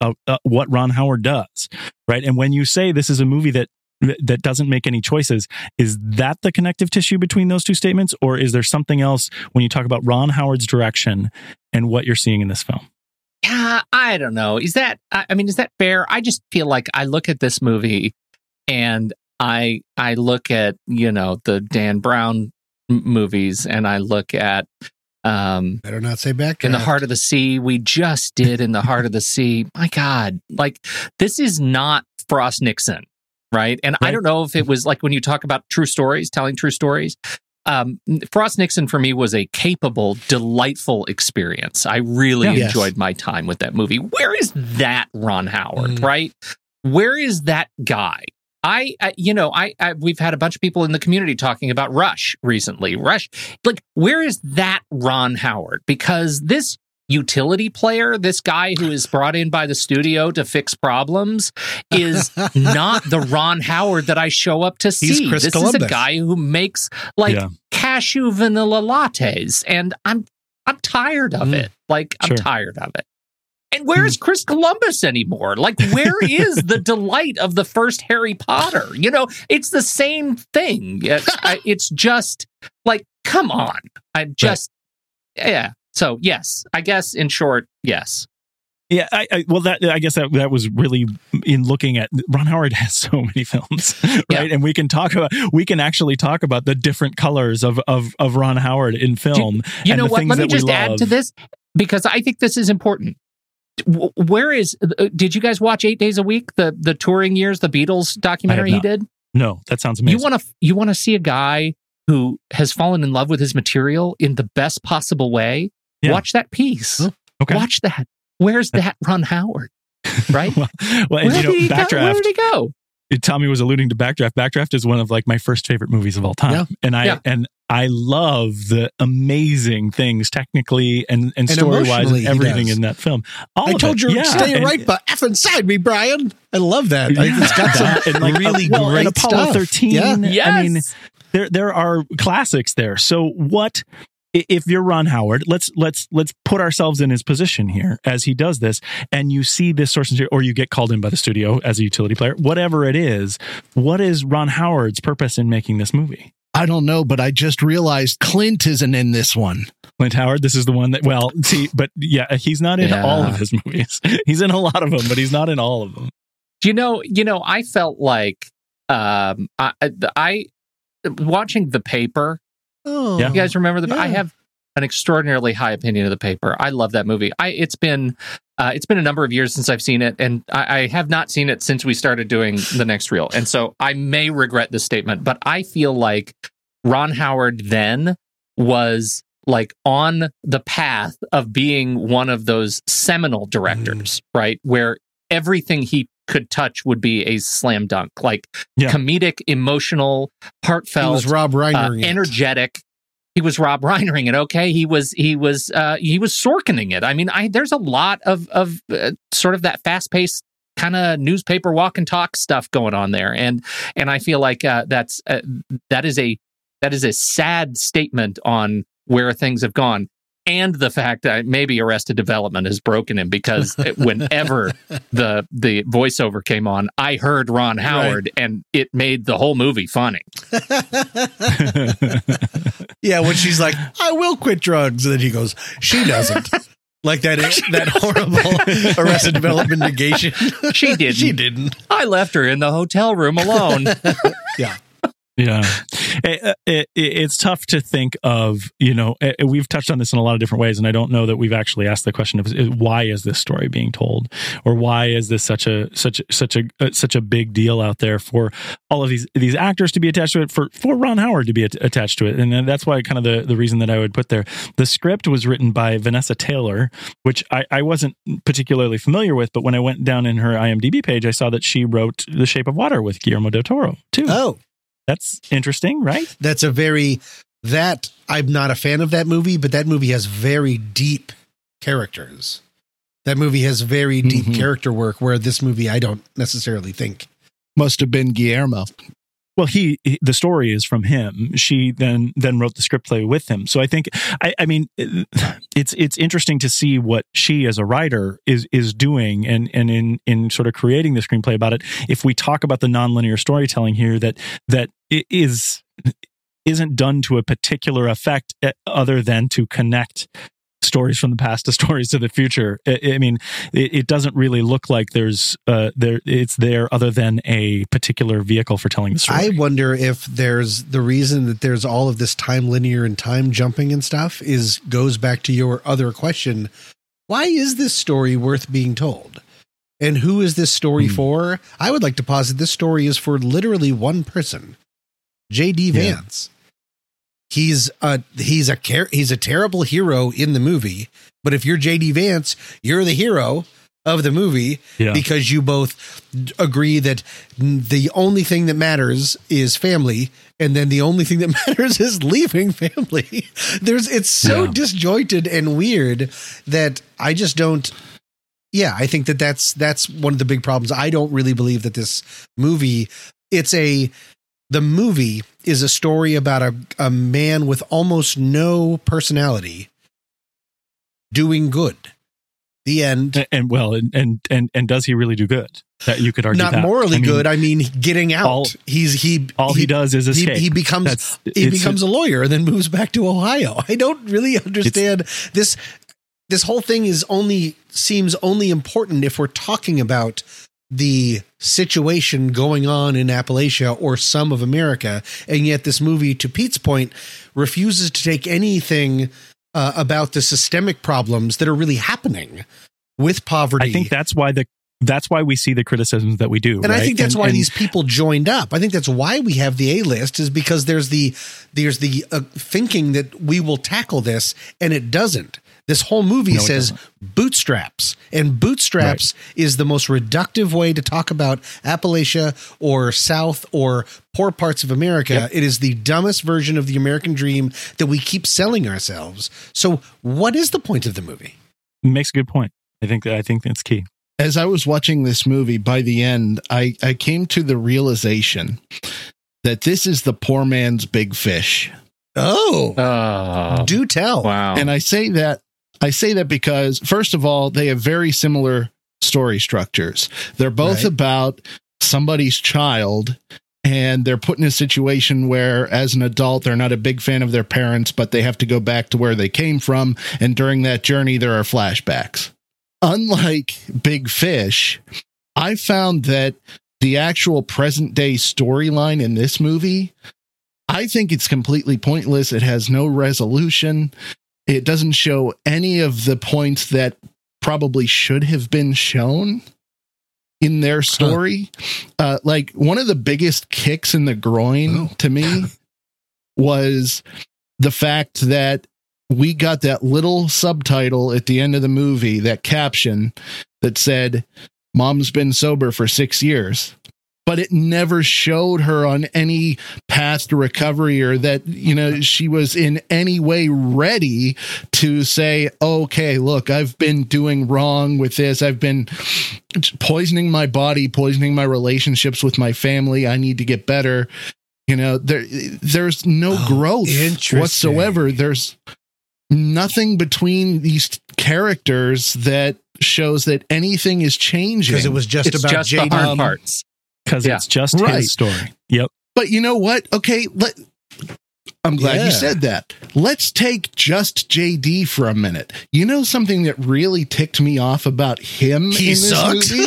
a, a what Ron Howard does, right? And when you say this is a movie that th- that doesn't make any choices. Is that the connective tissue between those two statements, or is there something else when you talk about Ron Howard's direction and what you're seeing in this film? Yeah, I don't know. Is that I I mean, is that fair? I just feel like I look at this movie and I I look at, you know, the Dan Brown m- movies and I look at um Better not say back. in the heart of the sea we just did in the heart of the sea my god like this is not frost nixon right and i don't know if it was like when you talk about true stories telling true stories um, Frost Nixon for me was a capable, delightful experience. I really Yeah. Yes. enjoyed my time with that movie. Where is that Ron Howard, Mm. right? Where is that guy? I, I you know, I, I we've had a bunch of people in the community talking about Rush recently. Rush, like, where is that Ron Howard? Because this utility player, this guy who is brought in by the studio to fix problems, is not the Ron Howard that I show up to He's see. Chris this is Columbus. a guy who makes like Yeah. cashew vanilla lattes, and I'm I'm tired of Mm. it. Like I'm tired of it. And where is Chris Columbus anymore? Like, where is the delight of the first Harry Potter? You know, it's the same thing. It's, I, it's just like, come on. I'm just, yeah. So, yes, I guess in short, yes. Yeah, I, I well that I guess that that was really in looking at Ron Howard has so many films, right? Yeah. And we can talk about we can actually talk about the different colors of of of Ron Howard in film. You and know what? Let me just add love. to this because I think this is important. Where is? uh, Did you guys watch Eight Days a Week, the the touring years, the Beatles documentary he did? No, that sounds amazing. You want to you want to see a guy who has fallen in love with his material in the best possible way? Yeah. Watch that piece. Huh? okay. Watch that. Where's that Ron Howard? Right? well, well, and Where you know, did he go? Where did he go? Tommy was alluding to Backdraft. Backdraft is one of like my first favorite movies of all time, Yeah. and I Yeah. and I love the amazing things technically and and, And story wise and everything in that film. All I told it. you, yeah. stay And- right but F inside me, Brian. I love that. I think it's got some and like really well, great and Apollo stuff. 13. Yeah. Yes. I mean, there there are classics there. So what if you're Ron Howard, let's let's let's put ourselves in his position here as he does this, and you see this source material, or you get called in by the studio as a utility player, whatever it is. What is Ron Howard's purpose in making this movie? I don't know, but I just realized Clint isn't in this one. Clint Howard, this is the one that well, see, but yeah, he's not in Yeah. all of his movies. He's in a lot of them, but he's not in all of them. You know, you know, I felt like um I I watching the paper Oh, Yeah. You guys remember the? I have an extraordinarily high opinion of the paper. I love that movie. I it's been uh, it's been a number of years since I've seen it, and I, I have not seen it since we started doing the next reel. And so I may regret this statement, but I feel like Ron Howard then was like on the path of being one of those seminal directors, right? Where everything he could touch would be a slam dunk, like Yeah. comedic, emotional, heartfelt. He was Rob uh, Reiner. energetic. He was Rob Reinering it. Okay, he was he was uh, he was Sorkining it. I mean, I there's a lot of of uh, sort of that fast paced kind of newspaper walk and talk stuff going on there, and and I feel like uh, that's uh, that is a that is a sad statement on where things have gone. And the fact that maybe Arrested Development has broken him because whenever the the voiceover came on, I heard Ron Howard, and it made the whole movie funny. yeah, when she's like, "I will quit drugs," and then he goes, "She doesn't." Like that, that horrible Arrested Development negation. She didn't. she didn't. I left her in the hotel room alone. Yeah. Yeah, It- it- it's tough to think of. You know, eh, we've touched on this in a lot of different ways, and I don't know that we've actually asked the question of why is this story being told, or why is this such a such such a uh, such a big deal out there for all of these these actors to be attached to it, for for Ron Howard to be at- attached to it, and uh, that's why kind of the the reason that I would put there. The script was written by Vanessa Taylor, which I, I wasn't particularly familiar with, but when I went down in her IMDb page, I saw that she wrote The Shape of Water with Guillermo del Toro too. Oh, That's interesting, right? that's a very that I'm not a fan of that movie, but that movie has very deep characters. That movie has very deep Mhm. character work where this movie I don't necessarily think. Must have been Guillermo. Well, he, he- the story is from him. She then then wrote the script play with him. So I think I, I mean it's it's interesting to see what she as a writer is is doing and and in in sort of creating the screenplay about it. If we talk about the nonlinear storytelling here, that that is isn't done to a particular effect eh, other than to connect stories from the past to stories to the future. I, I mean, it, it doesn't really look like there's uh, there it's there other than a particular vehicle for telling the story. I wonder if there's the reason that there's all of this time linear and time jumping and stuff is goes back to your other question. Why is this story worth being told? And who is this story for? I would like to posit this story is for literally one person. JD Yeah. He's a he's a he's a terrible hero in the movie, but if you're JD Vance, you're the hero of the movie Yeah. because you both agree that the only thing that matters is family and then the only thing that matters is leaving family there's it's so Yeah. disjointed and weird that i just don't yeah i think that that's that's one of the big problems i don't really believe that this movie it's a the movie is a story about a, a man with almost no personality doing good the end and, and well, and, and and and does he really do good? That you could argue not that. morally I mean, good. I mean, getting out. all- he's he. all he does is he, escape. he becomes That's- he becomes a lawyer and then moves back to Ohio. I don't really understand this. This whole thing is only seems only important if we're talking about the situation going on in Appalachia or some of America, and yet this movie, to Pete's point, refuses to take anything uh, about the systemic problems that are really happening with poverty. I think that's why the that's why we see the criticisms that we do. And I think that's And- why and- these people joined up. I think that's why we have the A list is because there's the there's the uh, thinking that we will tackle this and it doesn't. This whole movie No, says bootstraps, and bootstraps is the most reductive way to talk about Appalachia or South or poor parts of America. It is the dumbest version of the American dream that we keep selling ourselves. So, what is the point of the movie? makes a good point. I think I think that's key. as I was watching this movie, by the end, I, I came to the realization that this is the poor man's big fish. Oh, Oh, do tell. wow. And I say that I say that because first of all, they have very similar story structures. They're both Right. about somebody's child and they're put in a situation where as an adult they're not a big fan of their parents but they have to go back to where they came from and during that journey there are flashbacks. Unlike Big Fish, I found that the actual present day storyline in this movie I think it's completely pointless. It has no resolution. It doesn't show any of the points that probably should have been shown in their story. Uh, like one of the biggest kicks in the groin Oh. to me was the fact that we got that little subtitle at the end of the movie, that caption that said, Mom's been sober for six years. But it never showed her on any path to recovery or that, you know, she was in any way ready to say, okay, look, I've been doing wrong with this. I've been poisoning my body, poisoning my relationships with my family. I need to get better. You know, there there's no Oh, growth whatsoever. There's nothing between these characters that shows that anything is changing. Because it was just it's about just the hard um, parts. Because Yeah. it's just Right. his story. Yep. But you know what? Okay, let I'm glad Yeah. you said that. Let's take just JD for a minute. You know something that really ticked me off about him He in this movie?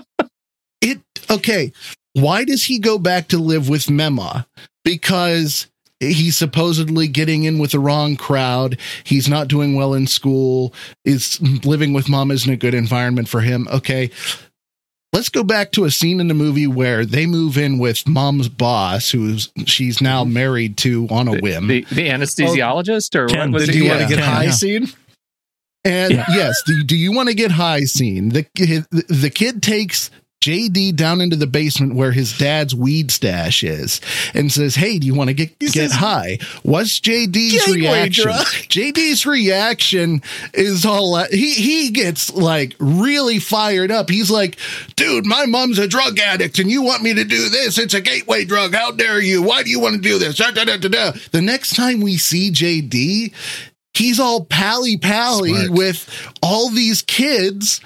it okay. Why does he go back to live with Mema? Because he's supposedly getting in with the wrong crowd. He's not doing well in school. Is living with mom isn't a good environment for him. Okay. Let's go back to a scene in the movie where they move in with mom's boss, who's she's now mm-hmm. married to on a whim. The, the anesthesiologist, or Ken, what was The it? do you Yeah. want to get Yeah. high Yeah. scene? And Yeah. yes, the do you want to get high scene? The kid, the kid takes JD down into the basement where his dad's weed stash is and says, Hey, do you want to get, get high? What's JD's reaction? drug. JD's reaction is all uh, he he gets like really fired up. He's like, dude, my mom's a drug addict and you want me to do this. It's a gateway drug. How dare you? Why do you want to do this? Da, da, da. The next time we see JD, he's all pally pally Smart. with all these kids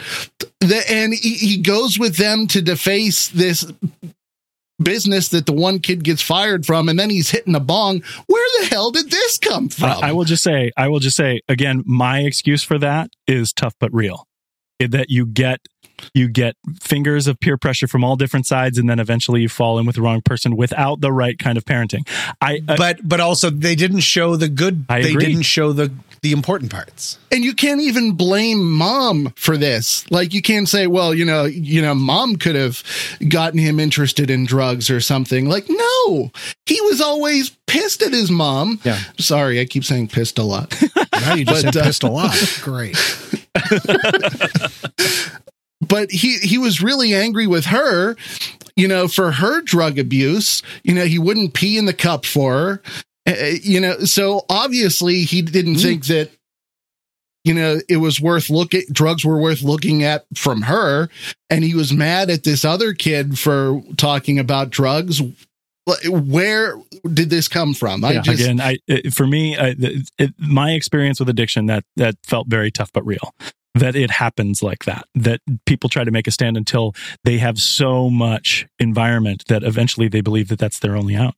that, and he, he goes with them to deface this business that the one kid gets fired from and then he's hitting a bong where the hell did this come from I, I will just say, I will just say again, my excuse for that is tough but real. That you get you get fingers of peer pressure from all different sides, and then eventually you fall in with the wrong person without the right kind of parenting. I uh, But but also they didn't show the good. I they agree. didn't show the the important parts. and you can't even blame mom for this like you can't say well you know you know mom could have gotten him interested in drugs or something like no he was always pissed at his mom Yeah. sorry i keep saying pissed a lot Now you just But, said uh, pissed a lot. Great. but he he was really angry with her you know for her drug abuse. You know he wouldn't pee in the cup for her. Uh, you know so obviously he didn't think that you know it was worth looking drugs were worth looking at from her. And he was mad at this other kid for talking about drugs. Where did this come from? I yeah, just again, I for me, I, it, it, my experience with addiction that that felt very tough but real. That it happens like that. That people try to make a stand until they have so much environment that eventually they believe that that's their only out.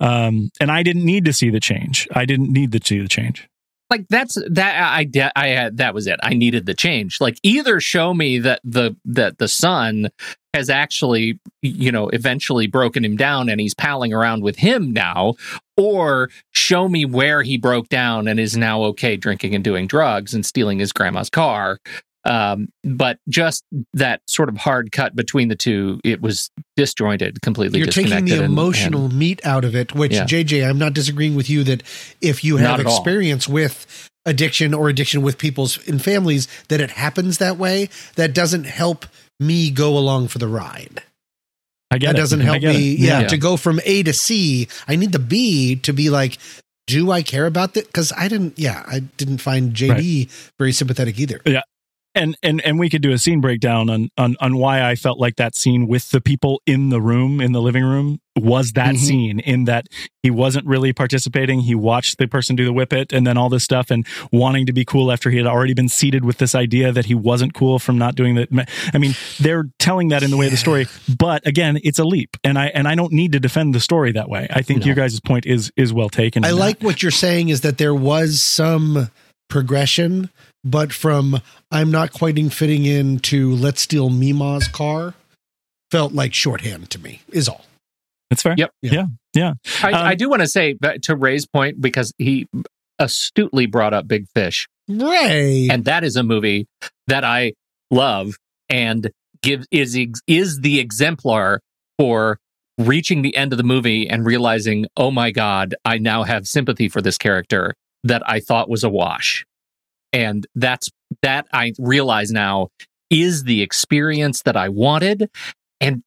Um, and I didn't need to see the change. I didn't need to see the change. Like that's that I de- I had that was it. I needed the change. Like either show me that the that the son has actually you know eventually broken him down and he's palling around with him now, or show me where he broke down and is now okay drinking and doing drugs and stealing his grandma's car. Um, but just that sort of hard cut between the two, it was disjointed, completely. You're taking the disconnected and- emotional and- meat out of it, which Yeah. JJ, I'm not disagreeing with you that if you have Not at all. experience with addiction or addiction with people's in families that it happens that way, that doesn't help me go along for the ride. I get That it. doesn't help me. Yeah, Yeah. to go from A to C, I need the B to be like, do I care about that? Because I didn't. Yeah, I didn't find JD very sympathetic either. And and and we could do a scene breakdown on on on why I felt like that scene with the people in the room in the living room was that Mhm. scene in that he wasn't really participating he watched the person do the whip it and then all this stuff and wanting to be cool after he had already been seated with this idea that he wasn't cool from not doing that I mean they're telling that in the way of the story but again it's a leap and I and I don't need to defend the story that way I think No. your guys' point is is well taken I in that. like what you're saying is that there was some progression, but from I'm not quite fitting in to let's steal Mima's car felt like shorthand to me, is all. that's fair Yep. yeah yeah I, Um, I do want to say that to Ray's point because he astutely brought up Big Fish, Ray. and that is a movie that I love and gives is is the exemplar for reaching the end of the movie and realizing, oh my god, I now have sympathy for this character that I thought was a wash, and that's that I realize now is the experience that I wanted, and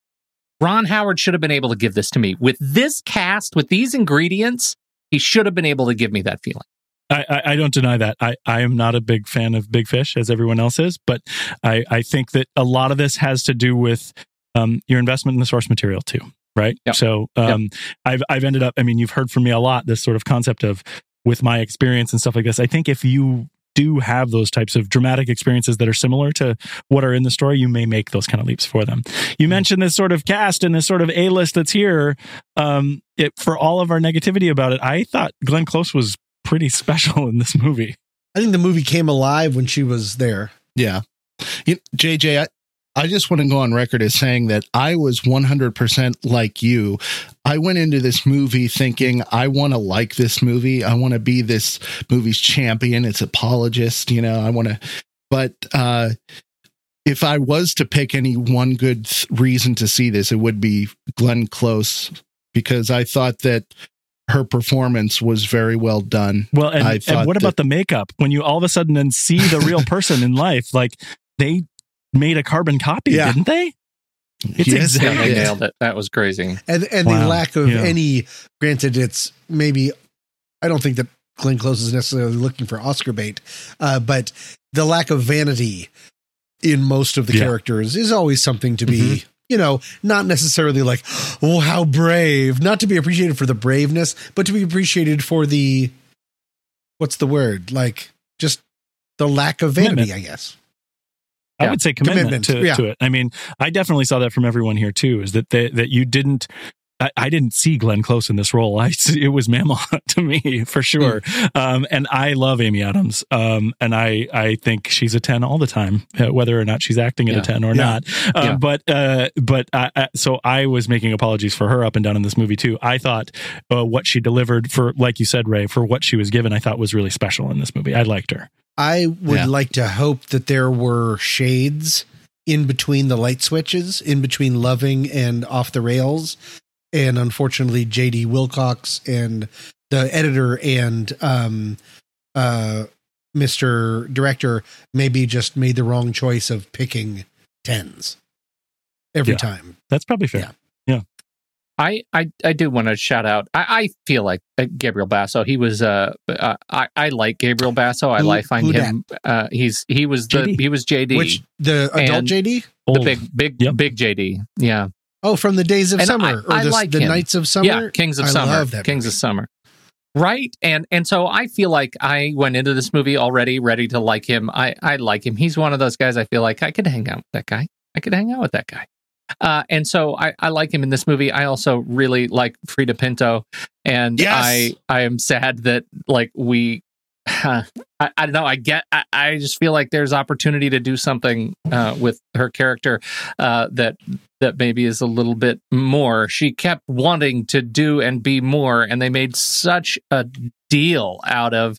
Ron Howard should have been able to give this to me with this cast, with these ingredients. He should have been able to give me that feeling. I, I, I don't deny that. I, I am not a big fan of Big Fish as everyone else is, but I, I think that a lot of this has to do with um, your investment in the source material too, right? Yep. So um, I've I've ended up. I mean, you've heard from me a lot this sort of concept of with my experience and stuff like this. I think if you do have those types of dramatic experiences that are similar to what are in the story, you may make those kind of leaps for them. You mentioned this sort of cast and this sort of A list that's here. Um, it, for all of our negativity about it, I thought Glenn Close was pretty special in this movie. I think the movie came alive when she was there. Yeah. You, JJ, I, I just want to go on record as saying that I was 100% like you. I went into this movie thinking I want to like this movie. I want to be this movie's champion, its apologist, you know, I want to, but, uh, if I was to pick any one good th- reason to see this, it would be Glenn Close because I thought that her performance was very well done. Well, and, and what about the makeup? When you all of a sudden then see the real person in life, like they made a carbon copy, Yeah. didn't they? It's Yes, Yeah, exactly they nailed it. That was crazy. and and Wow. the lack of Yeah. any granted it's maybe i don't think that glenn close is necessarily looking for oscar bait uh, but the lack of vanity in most of the Yeah. characters is always something to be you know not necessarily like oh how brave not to be appreciated for the braveness but to be appreciated for the what's the word like just the lack of vanity Commitment. i guess I Yeah. would say commitment, Commitment, to, yeah. to it. I mean, I definitely saw that from everyone here too. Is that they, that you didn't? I, I didn't see Glenn Close in this role. I it was Mama to me for sure. Um, and I love Amy Adams. Um, and I I think she's a ten all the time, uh, whether or not she's acting at Yeah. a ten or Yeah. not. Uh, Yeah. But uh, but I, I, so I was making apologies for her up and down in this movie too. I thought uh, what she delivered for, like you said, Ray, for what she was given, I thought was really special in this movie. I liked her. I would Yeah. like to hope that there were shades in between the light switches, in between loving and off the rails. And unfortunately, JD Wilcox and the editor and um, uh, Mr. Director maybe just made the wrong choice of picking tens every Yeah. time. That's probably fair. Yeah. yeah. I, I, I do want to shout out. I, I feel like uh, Gabriel Basso. He was. Uh, uh, I, I like Gabriel Basso. I Who- like find who him. Uh, he's he was the JD. he was JD, Which the adult JD? the Old. big big Yep. big JD. Yeah, Oh, from the Days of And Summer I- or I the, like the. Nights of Summer. yeah. Kings of Summer. I Summer. love that Kings movie. of Summer. Right, and and so I feel like I went into this movie already ready to like him. I I like him. He's one of those guys. I feel like I could hang out with that guy. I could hang out with that guy. Uh, and so I, I like him in this movie. I also really like Freida Pinto, and Yes. I I am sad that like we. I, I don't know. I get. I, I just feel like there's opportunity to do something uh, with her character uh, that that maybe is a little bit more. She kept wanting to do and be more, and they made such a deal out of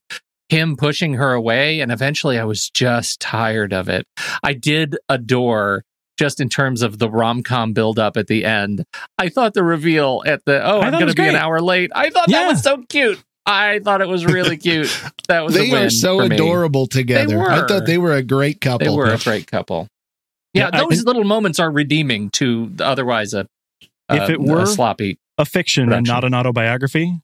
him pushing her away. And eventually, I was just tired of it. I did adore. Just in terms of the rom com build up at the end, I thought the reveal at the oh I'm going to be an hour late. I thought that was so cute. I thought it was really cute. That was a They win are so for me. adorable together. I were. thought they were a great couple. They were a great couple. Yeah, Yeah, I- those little moments are redeeming to otherwise a If it were- a sloppy. a fiction and not an autobiography.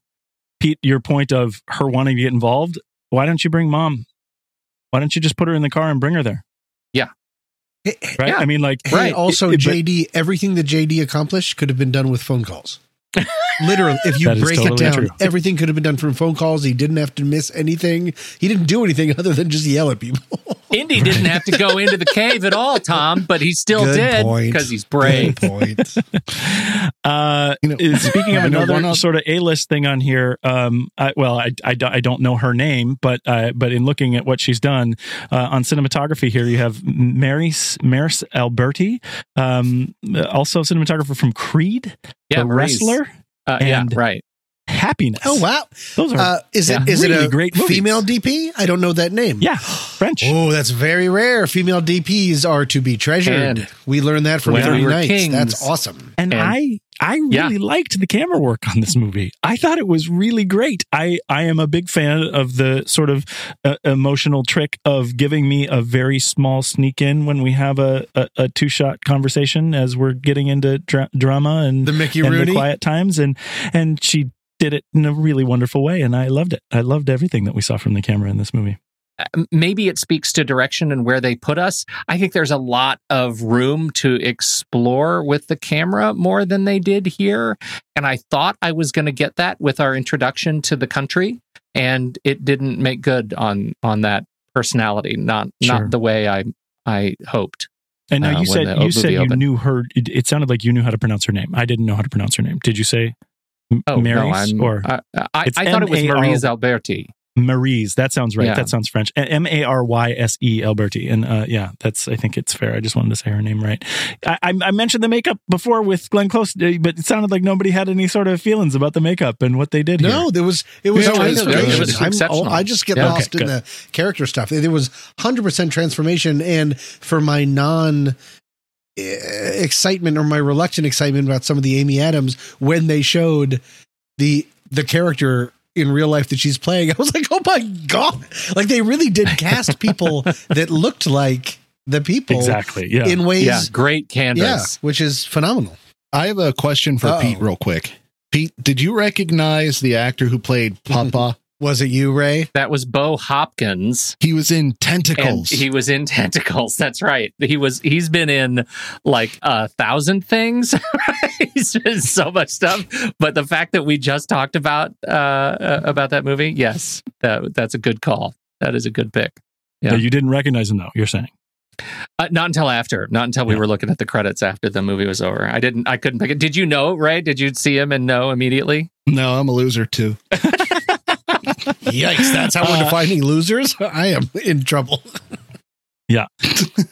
Pete, your point of her wanting to get involved, why don't you bring mom? Why don't you just put her in the car and bring her there? Yeah. Right? Yeah. I mean, like, Hey, Right. also, It- it- but- JD, everything that JD accomplished could have been done with phone calls. Literally, if you That is break totally it down, true. everything could have been done from phone calls. He didn't have to miss anything. He didn't do anything other than just yell at people. Indy didn't have to go into the cave at all, Tom, but he still Good did because he's brave. Good point. uh, You know- speaking of You know, another sort of A-list thing on here, um, I, well, I, I, don't- I don't know her name, but uh, but in looking at what she's done uh, on cinematography here, you have Mary Maryse Alberti, um, also cinematographer from Creed, Yeah, the wrestler, Uh, yeah, and- right. Happiness. Oh wow! those are Uh, is it Yeah. is Really it a great movies. female DP? I don't know that name. yeah French. Oh, that's very rare. Female DPs are to be treasured. And we learned that from when Three Nights. kings- That's awesome. and, And- I I really Yeah. liked the camera work on this movie. I thought it was really great. I I am a big fan of the sort of uh, emotional trick of giving me a very small sneak in when we have a a, a two shot conversation as we're getting into dra- drama and The Mickey and Rooney. the quiet times and and she did it in a really wonderful way and I loved it. I loved everything that we saw from the camera in this movie. Maybe it speaks to direction and where they put us. I think there's a lot of room to explore with the camera more than they did here. And I thought I was going to get that with our introduction to the country, and it didn't make good on on that personality. Not Sure. not the way I I hoped. And now Uh, you said you said you opened. knew her. It, it sounded like you knew how to pronounce her name. I didn't know how to pronounce her name. Did you say M- Oh Mary's no, I'm, or I, I, I thought it was M.A.R. Maryse Alberti. Maryse? That sounds right. Yeah. That sounds French. M A R Y S E Alberti. And uh, yeah, that's. I think it's fair. I just wanted to say her name right. I, I, I mentioned the makeup before with Glenn Close, uh, but it sounded like nobody had any sort of feelings about the makeup and what they did here. No, there was it was Yeah, it was It was I'm- exceptional. I just get Yeah. lost Okay, in the character stuff. There was hundred percent transformation, and for my non eh, excitement or my reluctant excitement about some of the Amy Adams when they showed the the character in real life that she's playing, I was like, oh my god! Like they really did cast people that looked like the people Exactly. Yeah. in ways, Yeah, great yeah, which is phenomenal. I have a question for Uh-oh. Pete, real quick. Pete, did you recognize the actor who played Papa? Was it you, Ray? That was Bo Hopkins. he was in Tentacles. he was in Tentacles. That's right. He was. He's been in like a thousand things. he's been so much stuff. But the fact that we just talked about uh, uh, about that movie, yes, that, that's a good call. That is a good pick. yeah. But you didn't recognize him though. You're saying. Uh, not until after. Not until we Yeah. were looking at the credits after the movie was over. I didn't. I couldn't pick it. Did you know, Ray? Did you see him and know immediately? no, I'm a loser too. Yikes! That's how we're Uh, defining losers. I am in trouble. Yeah.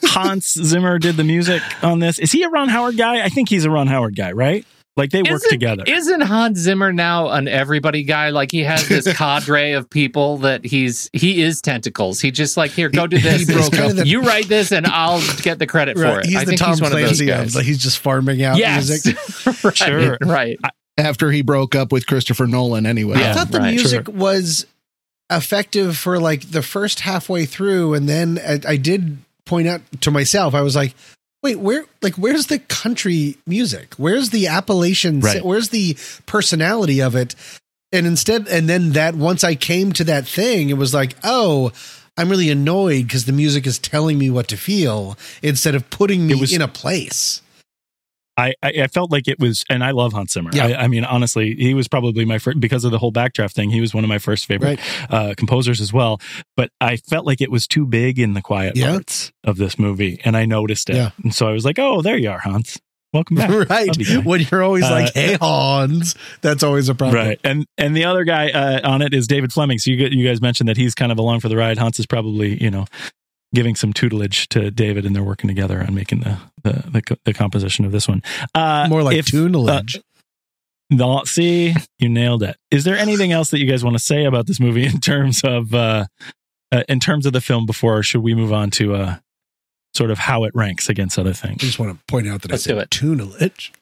Hans Zimmer did the music on this. Is he a Ron Howard guy? I think he's a Ron Howard guy, right? Like they work Isn't- together. Isn't Hans Zimmer now an everybody guy? Like he has this cadre of people that he's he is tentacles. He just like here, go do He this. broke Kind the- you write this, and I'll get the credit for it. He's I the think Tom he's one of those Clancy guys. of like he's just farming out yes, music. right, Sure. right. After he broke up with Christopher Nolan, anyway. Yeah. I thought the right, music was effective for like the first halfway through, and then I, I did point out to myself, I was like, "Wait, where? Like, where's the country music? Where's the Appalachian? Right. Where's the personality of it?" And instead, and then that once I came to that thing, it was like, "Oh." I'm really annoyed because the music is telling me what to feel instead of putting me was- in a place. I, I I felt like it was, and I love Hans Zimmer. Yeah. I, I mean, honestly, he was probably my first because of the whole backdraft thing. He was one of my first favorite uh, composers as well. But I felt like it was too big in the quiet Yeah. parts of this movie, and I noticed it. Yeah. And so I was like, "Oh, there you are, Hans. Welcome back." right. You when you're always Uh, like, hey, Hans, that's always a problem. Right, and and the other guy uh, on it is David Fleming. So you you guys mentioned that he's kind of along for the ride. Hans is probably you know giving some tutelage to David, and they're working together on making the the the, the composition of this one. Uh, More like if- tutelage. No, see, you nailed it. Is there anything else that you guys want to say about this movie in terms of uh, uh in terms of the film before or should we move on to uh sort of how it ranks against other things? I just want to point out that Let's I said it. tutelage.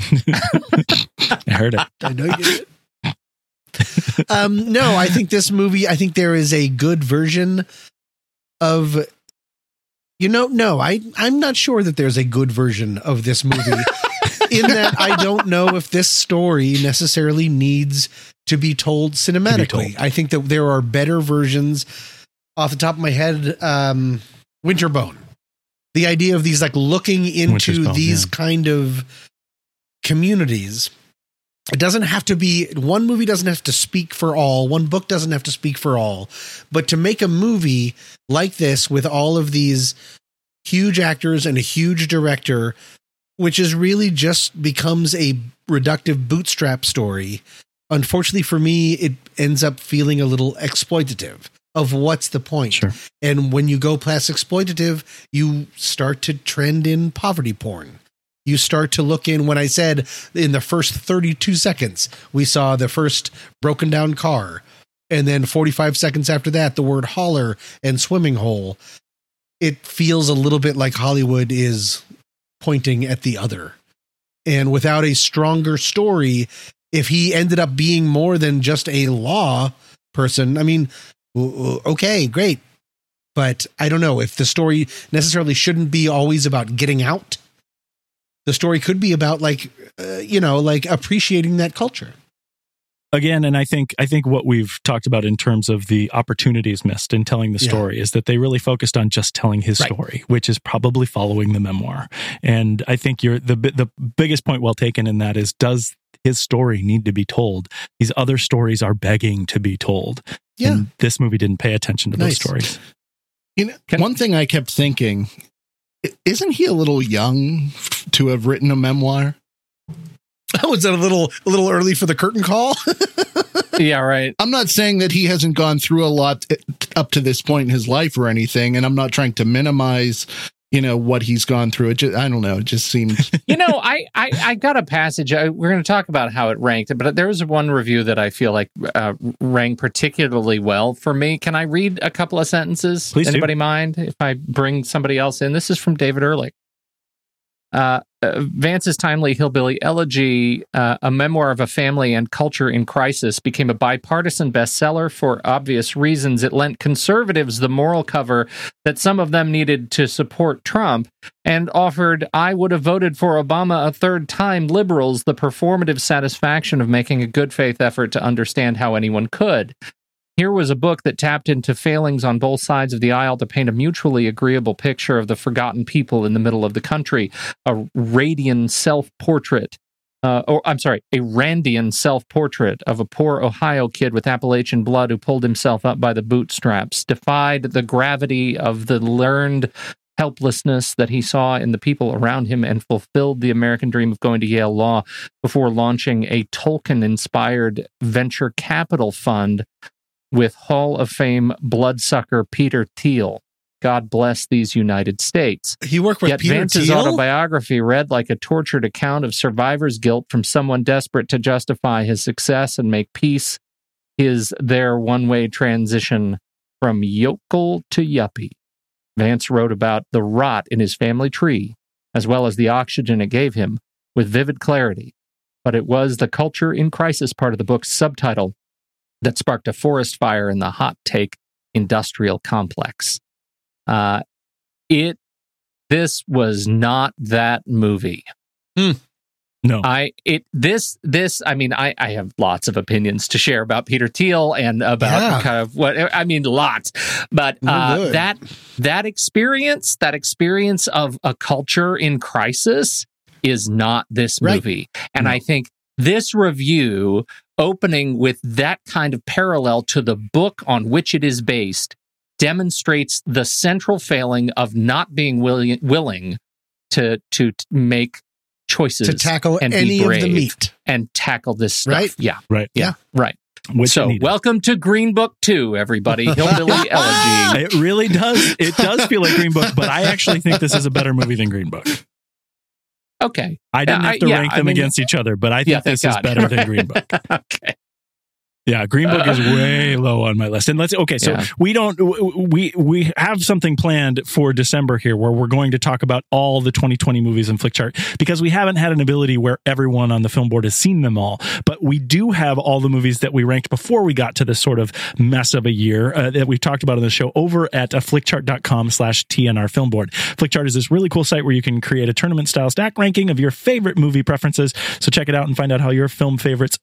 I heard it. I know you did. um, no, I think this movie. I think there is a good version of. You know, no, I I'm not sure that there's a good version of this movie. in that, I don't know if this story necessarily needs to be told cinematically. I think that there are better versions. Off the top of my head, um, Winter's Bone. The idea of these like looking into these yeah. kind of communities it doesn't have to be one movie doesn't have to speak for all one book doesn't have to speak for all. But to make a movie like this with all of these huge actors and a huge director which is really just becomes a reductive bootstrap story unfortunately for me it ends up feeling a little exploitative of what's the point. Sure. and when you go past exploitative you start to trend in poverty porn you start to look in when I said in the first 32 seconds, we saw the first broken down car. And then 45 seconds after that, the word holler and swimming hole. It feels a little bit like Hollywood is pointing at the other. And without a stronger story, if he ended up being more than just a law person, I mean, okay, great. But I don't know if the story necessarily shouldn't be always about getting out the story could be about like uh, you know like appreciating that culture. Again and i think i think what we've talked about in terms of the opportunities missed in telling the Yeah. story is that they really focused on just telling his Right. story which is probably following the memoir. And i think you're the the biggest point well taken in that is does his story need to be told? These other stories are begging to be told. Yeah. And this movie didn't pay attention to those stories. You know, one thing I kept thinking, i- isn't he a little young to have written a memoir? Oh, was that a little a little early for the curtain call yeah, right. I'm not saying that he hasn't gone through a lot uh, up to this point in his life or anything, and I'm not trying to minimize, you know, what he's gone through. It just, I don't know. It just seems You know, I, I, I got a passage. I, we're going to talk about how it ranked, but there was one review that I feel like uh, ranked particularly well for me. Can I read a couple of sentences? Please do. Anybody mind if I bring somebody else in? This is from David Ehrlich. Uh, uh, Vance's timely hillbilly elegy, uh, a memoir of a family and culture in crisis, became a bipartisan bestseller for obvious reasons. It lent conservatives the moral cover that some of them needed to support Trump, and offered I would have voted for Obama a third time liberals the performative satisfaction of making a good faith effort to understand how anyone could. Here was a book that tapped into failings on both sides of the aisle to paint a mutually agreeable picture of the forgotten people in the middle of the country, a Radian self portrait. Uh, or I'm sorry, a Randian self portrait of a poor Ohio kid with Appalachian blood who pulled himself up by the bootstraps, defied the gravity of the learned helplessness that he saw in the people around him, and fulfilled the American dream of going to Yale Law before launching a Tolkien inspired venture capital fund with Hall of Fame bloodsucker Peter Thiel. God bless these United States. He worked with Yet Peter Vance's Thiel? autobiography read like a tortured account of survivor's guilt from someone desperate to justify his success and make peace his their one-way transition from yokel to yuppie. Vance wrote about the rot in his family tree, as well as the oxygen it gave him, with vivid clarity. But it was the culture in crisis part of the book's subtitle that sparked a forest fire in the hot take industrial complex. Uh, it this was not that movie. No. I it this this I mean I I have lots of opinions to share about Peter Thiel and about Yeah. kind of what I mean lots, but uh, that that experience that experience of a culture in crisis is not this Right. movie, and I think this review opening with that kind of parallel to the book on which it is based demonstrates the central failing of not being willing willing to to make choices to tackle and be any of the meat. and tackle this stuff. Right? Yeah, Right. yeah, right. Which so, welcome to Green Book Two, everybody. Hillbilly Elegy. It really does. It does feel like Green Book, but I actually think this is a better movie than Green Book. Okay. I didn't Yeah, have to I- yeah, rank I them mean- against each other, but I think Yeah, this is better than Green Book. okay. Yeah, Green Book is way low on my list. And let's okay, so Yeah. we don't we we have something planned for December here where we're going to talk about all the 2020 movies in Flickchart because we haven't had an ability where everyone on the film board has seen them all. But we do have all the movies that we ranked before we got to this sort of mess of a year uh, that we've talked about on the show over at uh, flickchart.com slash TNR film board. Flickchart is this really cool site where you can create a tournament style stack ranking of your favorite movie preferences. So check it out and find out how your film favorites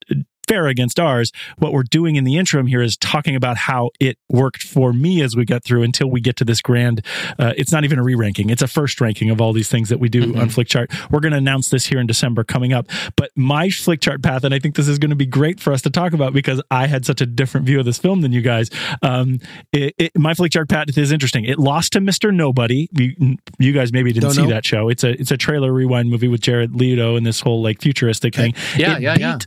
fare against ours. What we're doing in the interim here is talking about how it worked for me as we get through until we get to this grand. Uh, it's not even a re-ranking; it's a first ranking of all these things that we do on Flickchart. We're going to announce this here in December coming up. But my Flickchart path, and I think this is going to be great for us to talk about because I had such a different view of this film than you guys. Um, it, it, my Flickchart path is interesting. It lost to Mister Nobody. You, you guys maybe didn't Don't see know. that show. It's a it's a trailer rewind movie with Jared Leto and this whole like futuristic thing. Yeah, It yeah, yeah.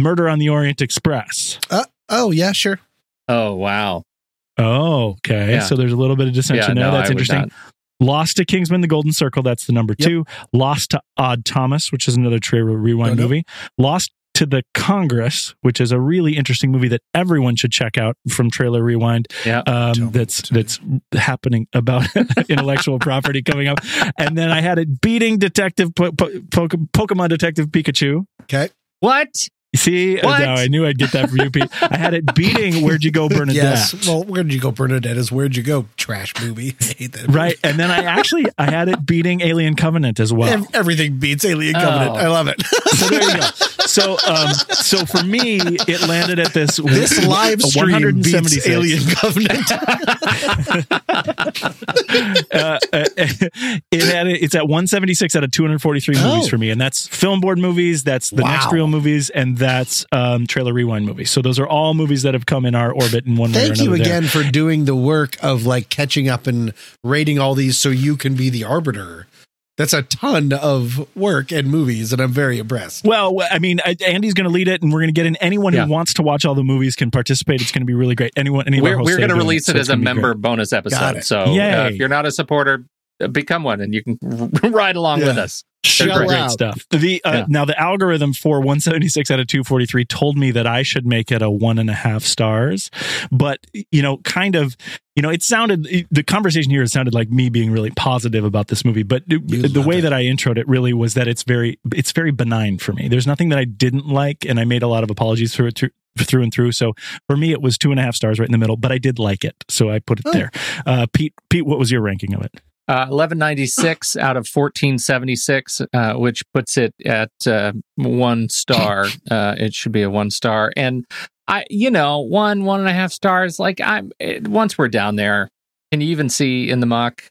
Beat Murder on the Orient Express. Uh, oh yeah, sure. Oh wow. Oh, okay. Yeah. So there's a little bit of dissension Yeah, there. no, That's I would interesting. Lost to Kingsman: The Golden Circle. That's the number Yep. two. Lost to Odd Thomas, which is another trailer rewind Don't know. movie. Lost to the Congress, which is a really interesting movie that everyone should check out from Trailer Rewind. Yeah. Um, that's that's happening about intellectual property coming up. And then I had it beating Detective po- po- po- Pokemon Detective Pikachu. Okay. What? See, What? no, I knew I'd get that for you, Pete. I had it beating Where'd You Go, Bernadette? Yes. Well, where'd you go, Bernadette? Is where'd you go? Trash movie. I hate that. movie. Right. And then I actually I had it beating Alien Covenant as well. Everything beats Alien Covenant. Oh. I love it. So there you go. So um so for me it landed at this this live stream beats Alien Covenant. uh, uh, it had it's at 176 out of 243 movies Oh. for me and that's film board movies that's the Wow. next reel movies and that's um trailer rewind movies so those are all movies that have come in our orbit in one way or Thank another you there. again for doing the work of like catching up and rating all these so you can be the arbiter. That's a ton of work and movies, and I'm very impressed. Well, I mean, I- Andy's going to lead it, and we're going to get in. Anyone Yeah. who wants to watch all the movies can participate. It's going to be really great. Anyone, any of our We're, we're going to doing release so it it's as a member great. bonus episode. So uh, Yay. if you're not a supporter, become one, and you can ride along with us. They're Shell great out. stuff. The uh, Yeah. now the algorithm for 176 out of 243 told me that I should make it a one and a half stars, but you know, kind of, you know, it sounded the conversation here sounded like me being really positive about this movie, but the way it. that I introed it really was that it's very it's very benign for me. There's nothing that I didn't like, and I made a lot of apologies through it through. Through and through, so for me it was two and a half stars right in the middle, but I did like it, so I put it Oh. there. Uh, Pete, Pete, what was your ranking of it? Uh, 1196 out of 1476, uh, which puts it at uh, one star. Uh, it should be a one star. And I, you know, one, one and a half stars. Like I'm, it, once we're down there, can you even see in the muck?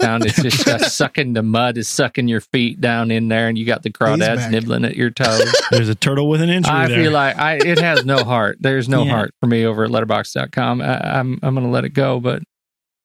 down, it's just uh, sucking the mud is sucking your feet down in there, and you got the crawdads nibbling at your toes. There's a turtle with an injury I there. feel like I, it has no heart. There's no Yeah. heart for me over at letterboxd.com. I, I'm, I'm going to let it go, but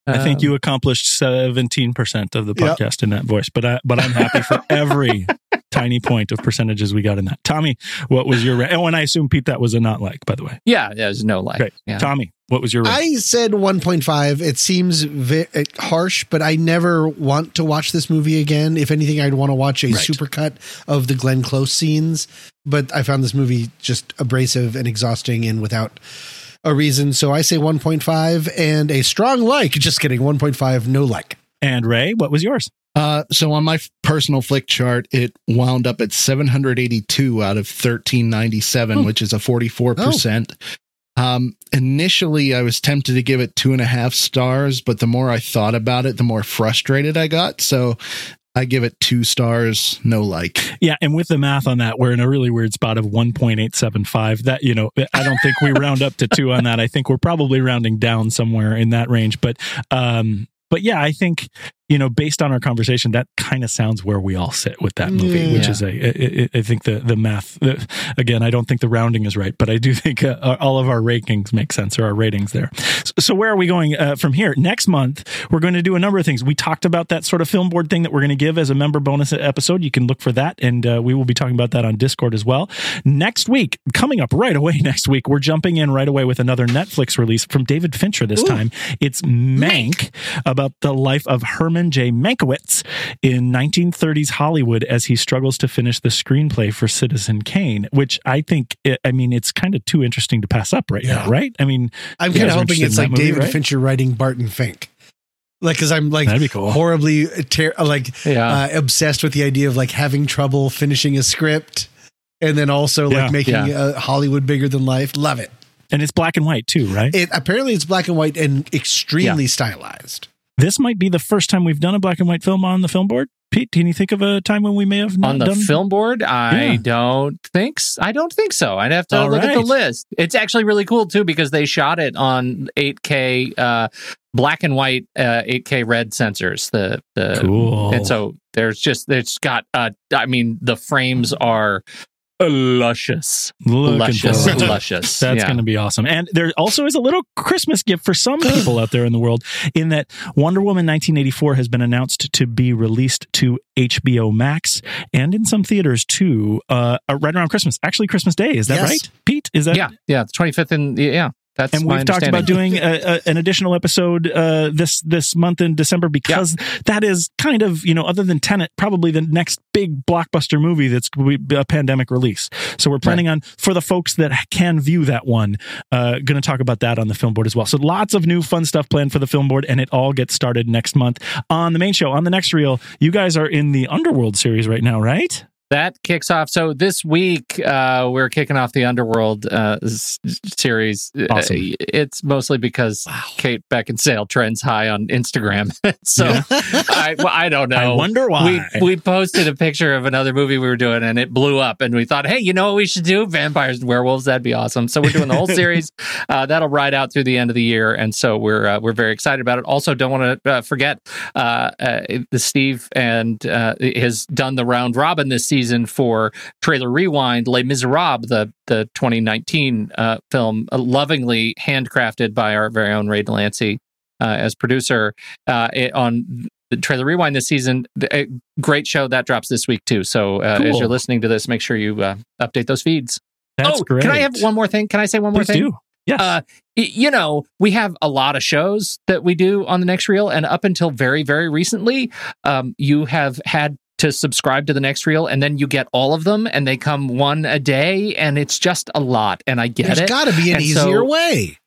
I think um, you accomplished seventeen percent of the Yep. podcast in that voice, but I, but I'm happy for every tiny point of percentages we got in that. Tommy, what was your? Ra- oh, and I assume Pete that was a not like, by the way. Yeah, there's no like. Great. Yeah. Tommy, what was your? ra- I said 1.5. It seems ve- uh, harsh, but I never want to watch this movie again. If anything, I'd want to watch a Right. supercut of the Glenn Close scenes. But I found this movie just abrasive and exhausting and without a reason. So I say 1.5 and a strong like. Just kidding. 1.5, no like. and Ray, what was yours? Uh, so on my personal flick chart, it wound up at 782 out of 1397, Oh. which is a 44%. Um, initially, I was tempted to give it two and a half stars, but the more I thought about it, the more frustrated I got. So I give it two stars, no like. Yeah, and with the math on that, we're in a really weird spot of 1.875. That, you know, I don't think we round up to two on that. I think we're probably rounding down somewhere in that range. But, um, but yeah, I think, you know, based on our conversation, that kind of sounds where we all sit with that movie, Yeah. which is a, I- I I think the, the math, the, again, I don't think the rounding is right, but I do think uh, all of our rankings make sense or our ratings there. So, so where are we going uh, from here? Next month, we're going to do a number of things. We talked about that sort of film board thing that we're going to give as a member bonus episode. You can look for that, and uh, we will be talking about that on Discord as well. Next week, coming up right away next week, we're jumping in right away with another Netflix release from David Fincher this time. It's Mank, about the life of Herman J. Mankiewicz in 1930s Hollywood as he struggles to finish the screenplay for Citizen Kane, which I think, I mean, it's kind of too interesting to pass up right now, right? I mean, I'm kind of hoping it's like movie, David right? Fincher writing Barton Fink. Like, because I'm like cool. horribly ter- like Yeah. uh, obsessed with the idea of like having trouble finishing a script and then also like Yeah. making Yeah. uh, Hollywood bigger than life. Love it. and it's black and white too, right? It apparently it's black and white and extremely stylized. This might be the first time we've done a black and white film on the film board. Pete, can you think of a time when we may have on the done film board i Yeah. don't think so. I don't think so i'd have to All look at the list it's actually really cool too because they shot it on 8k uh black and white uh 8k red sensors the the Cool. and so there's just it's got uh i mean the frames are luscious Looking luscious forward luscious That's yeah. going to be awesome. And there also is a little Christmas gift for some people out there in the world in that Wonder Woman 1984 has been announced to be released to HBO Max and in some theaters too, uh, uh, right around Christmas. Actually, Christmas Day. Is that Yes. right, Pete? Is that? yeah yeah the 25th and yeah that's and we've talked about doing a, a, an additional episode uh, this this month in December because that is kind of you know other than Tenet probably the next big blockbuster movie that's going to be a pandemic release. So we're planning on for the folks that can view that one, uh, going to talk about that on the film board as well. So lots of new fun stuff planned for the film board, and it all gets started next month on the main show on the next reel. You guys are in the Underworld series right now, right? That kicks off. So this week, uh, we're kicking off the Underworld uh, s- series. Awesome. Uh, it's mostly because Kate Beckinsale trends high on Instagram. so Yeah. I, well, I don't know. I wonder why. We, we posted a picture of another movie we were doing and it blew up. And we thought, hey, you know what we should do? Vampires and werewolves. That'd be awesome. So we're doing the whole series. Uh, that'll ride out through the end of the year. And so we're uh, we're very excited about it. Also, don't want to uh, forget uh, uh, the Steve and uh, has done the round robin this season for Trailer Rewind, Les Miserables, the the 2019 uh, film, uh, lovingly handcrafted by our very own Ray Delancey uh, as producer uh, it, on the Trailer Rewind this season. A great show that drops this week too. So uh, as you're listening to this, make sure you uh, update those feeds. That's oh, great. can I have one more thing? Can I say one more Please thing? do. Yes. Uh, you know, we have a lot of shows that we do on the next reel, and up until very, very recently, um, you have had to subscribe to the next reel, and then you get all of them, and they come one a day, and it's just a lot. And I get There's it. There's got to be an And so- easier way.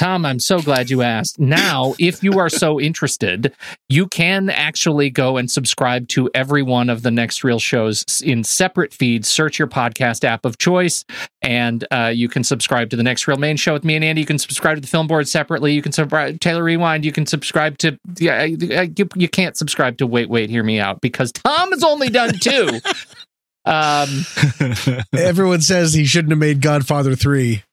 Tom, I'm so glad you asked. Now, if you are so interested, you can actually go and subscribe to every one of the Next Reel shows in separate feeds. Search your podcast app of choice, and uh, you can subscribe to the Next Reel main show with me and Andy. You can subscribe to the Film Board separately. You can subscribe to Trailer Rewind. You can subscribe to. Yeah, you, you can't subscribe to Wait, Wait, Hear Me Out because Tom has only done two. um, Everyone says he shouldn't have made Godfather 3.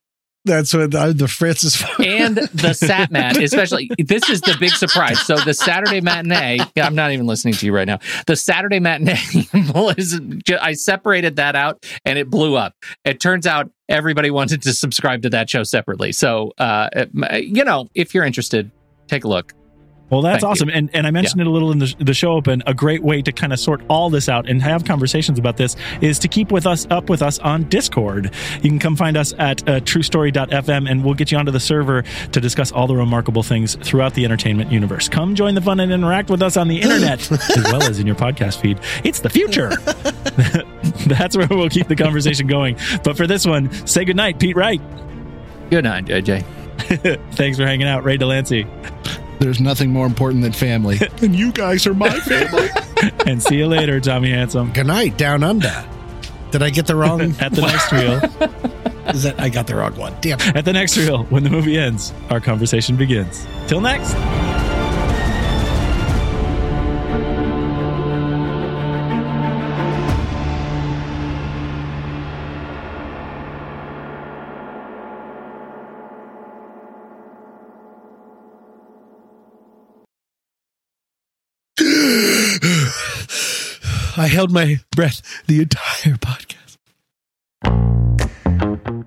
That's what the, the Fritz is for. and the Sat Mat, especially. This is the big surprise. So the Saturday matinee. I'm not even listening to you right now. The Saturday matinee I separated that out, and it blew up. It turns out everybody wanted to subscribe to that show separately. So, uh, you know, if you're interested, take a look. Well, that's Thank awesome. And and I mentioned it a little in the, the show open. A great way to kind of sort all this out and have conversations about this is to keep with us up with us on Discord. You can come find us at uh, truestory.fm and we'll get you onto the server to discuss all the remarkable things throughout the entertainment universe. Come join the fun and interact with us on the internet as well as in your podcast feed. It's the future. that's where we'll keep the conversation going. But for this one, say goodnight, Pete Wright. Good night, JJ. Thanks for hanging out, Ray Delancey. There's nothing more important than family. and you guys are my family. And see you later, Tommy Handsome. Good night, Down Under. Did I get the wrong? At the next reel. Is that I got the wrong one? Damn. At the next reel, when the movie ends, our conversation begins. Till next. I held my breath the entire podcast.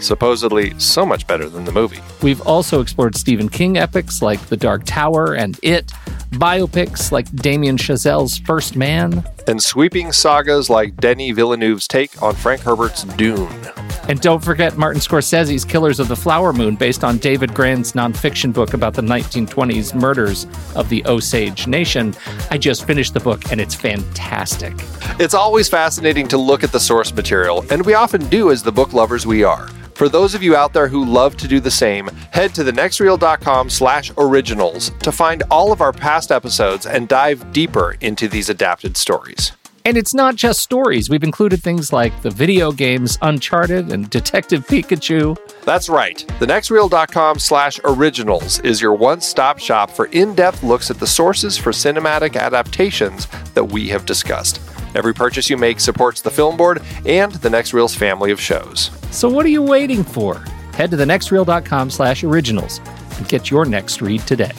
Supposedly so much better than the movie. We've also explored Stephen King epics like The Dark Tower and It, biopics like Damien Chazelle's First Man, And sweeping sagas like Denny Villeneuve's take on Frank Herbert's Dune. And don't forget Martin Scorsese's Killers of the Flower Moon, based on David Grann's nonfiction book about the 1920s murders of the Osage Nation. I just finished the book and it's fantastic. It's always fascinating to look at the source material, and we often do as the book lovers we are. For those of you out there who love to do the same, head to thenextreel.com slash originals to find all of our past episodes and dive deeper into these adapted stories. And it's not just stories. We've included things like the video games Uncharted and Detective Pikachu. That's right. Thenextreel.com slash originals is your one-stop shop for in-depth looks at the sources for cinematic adaptations that we have discussed. Every purchase you make supports the Film Board and the Next Reel's family of shows. So what are you waiting for? Head to thenextreel.com slash originals and get your next read today.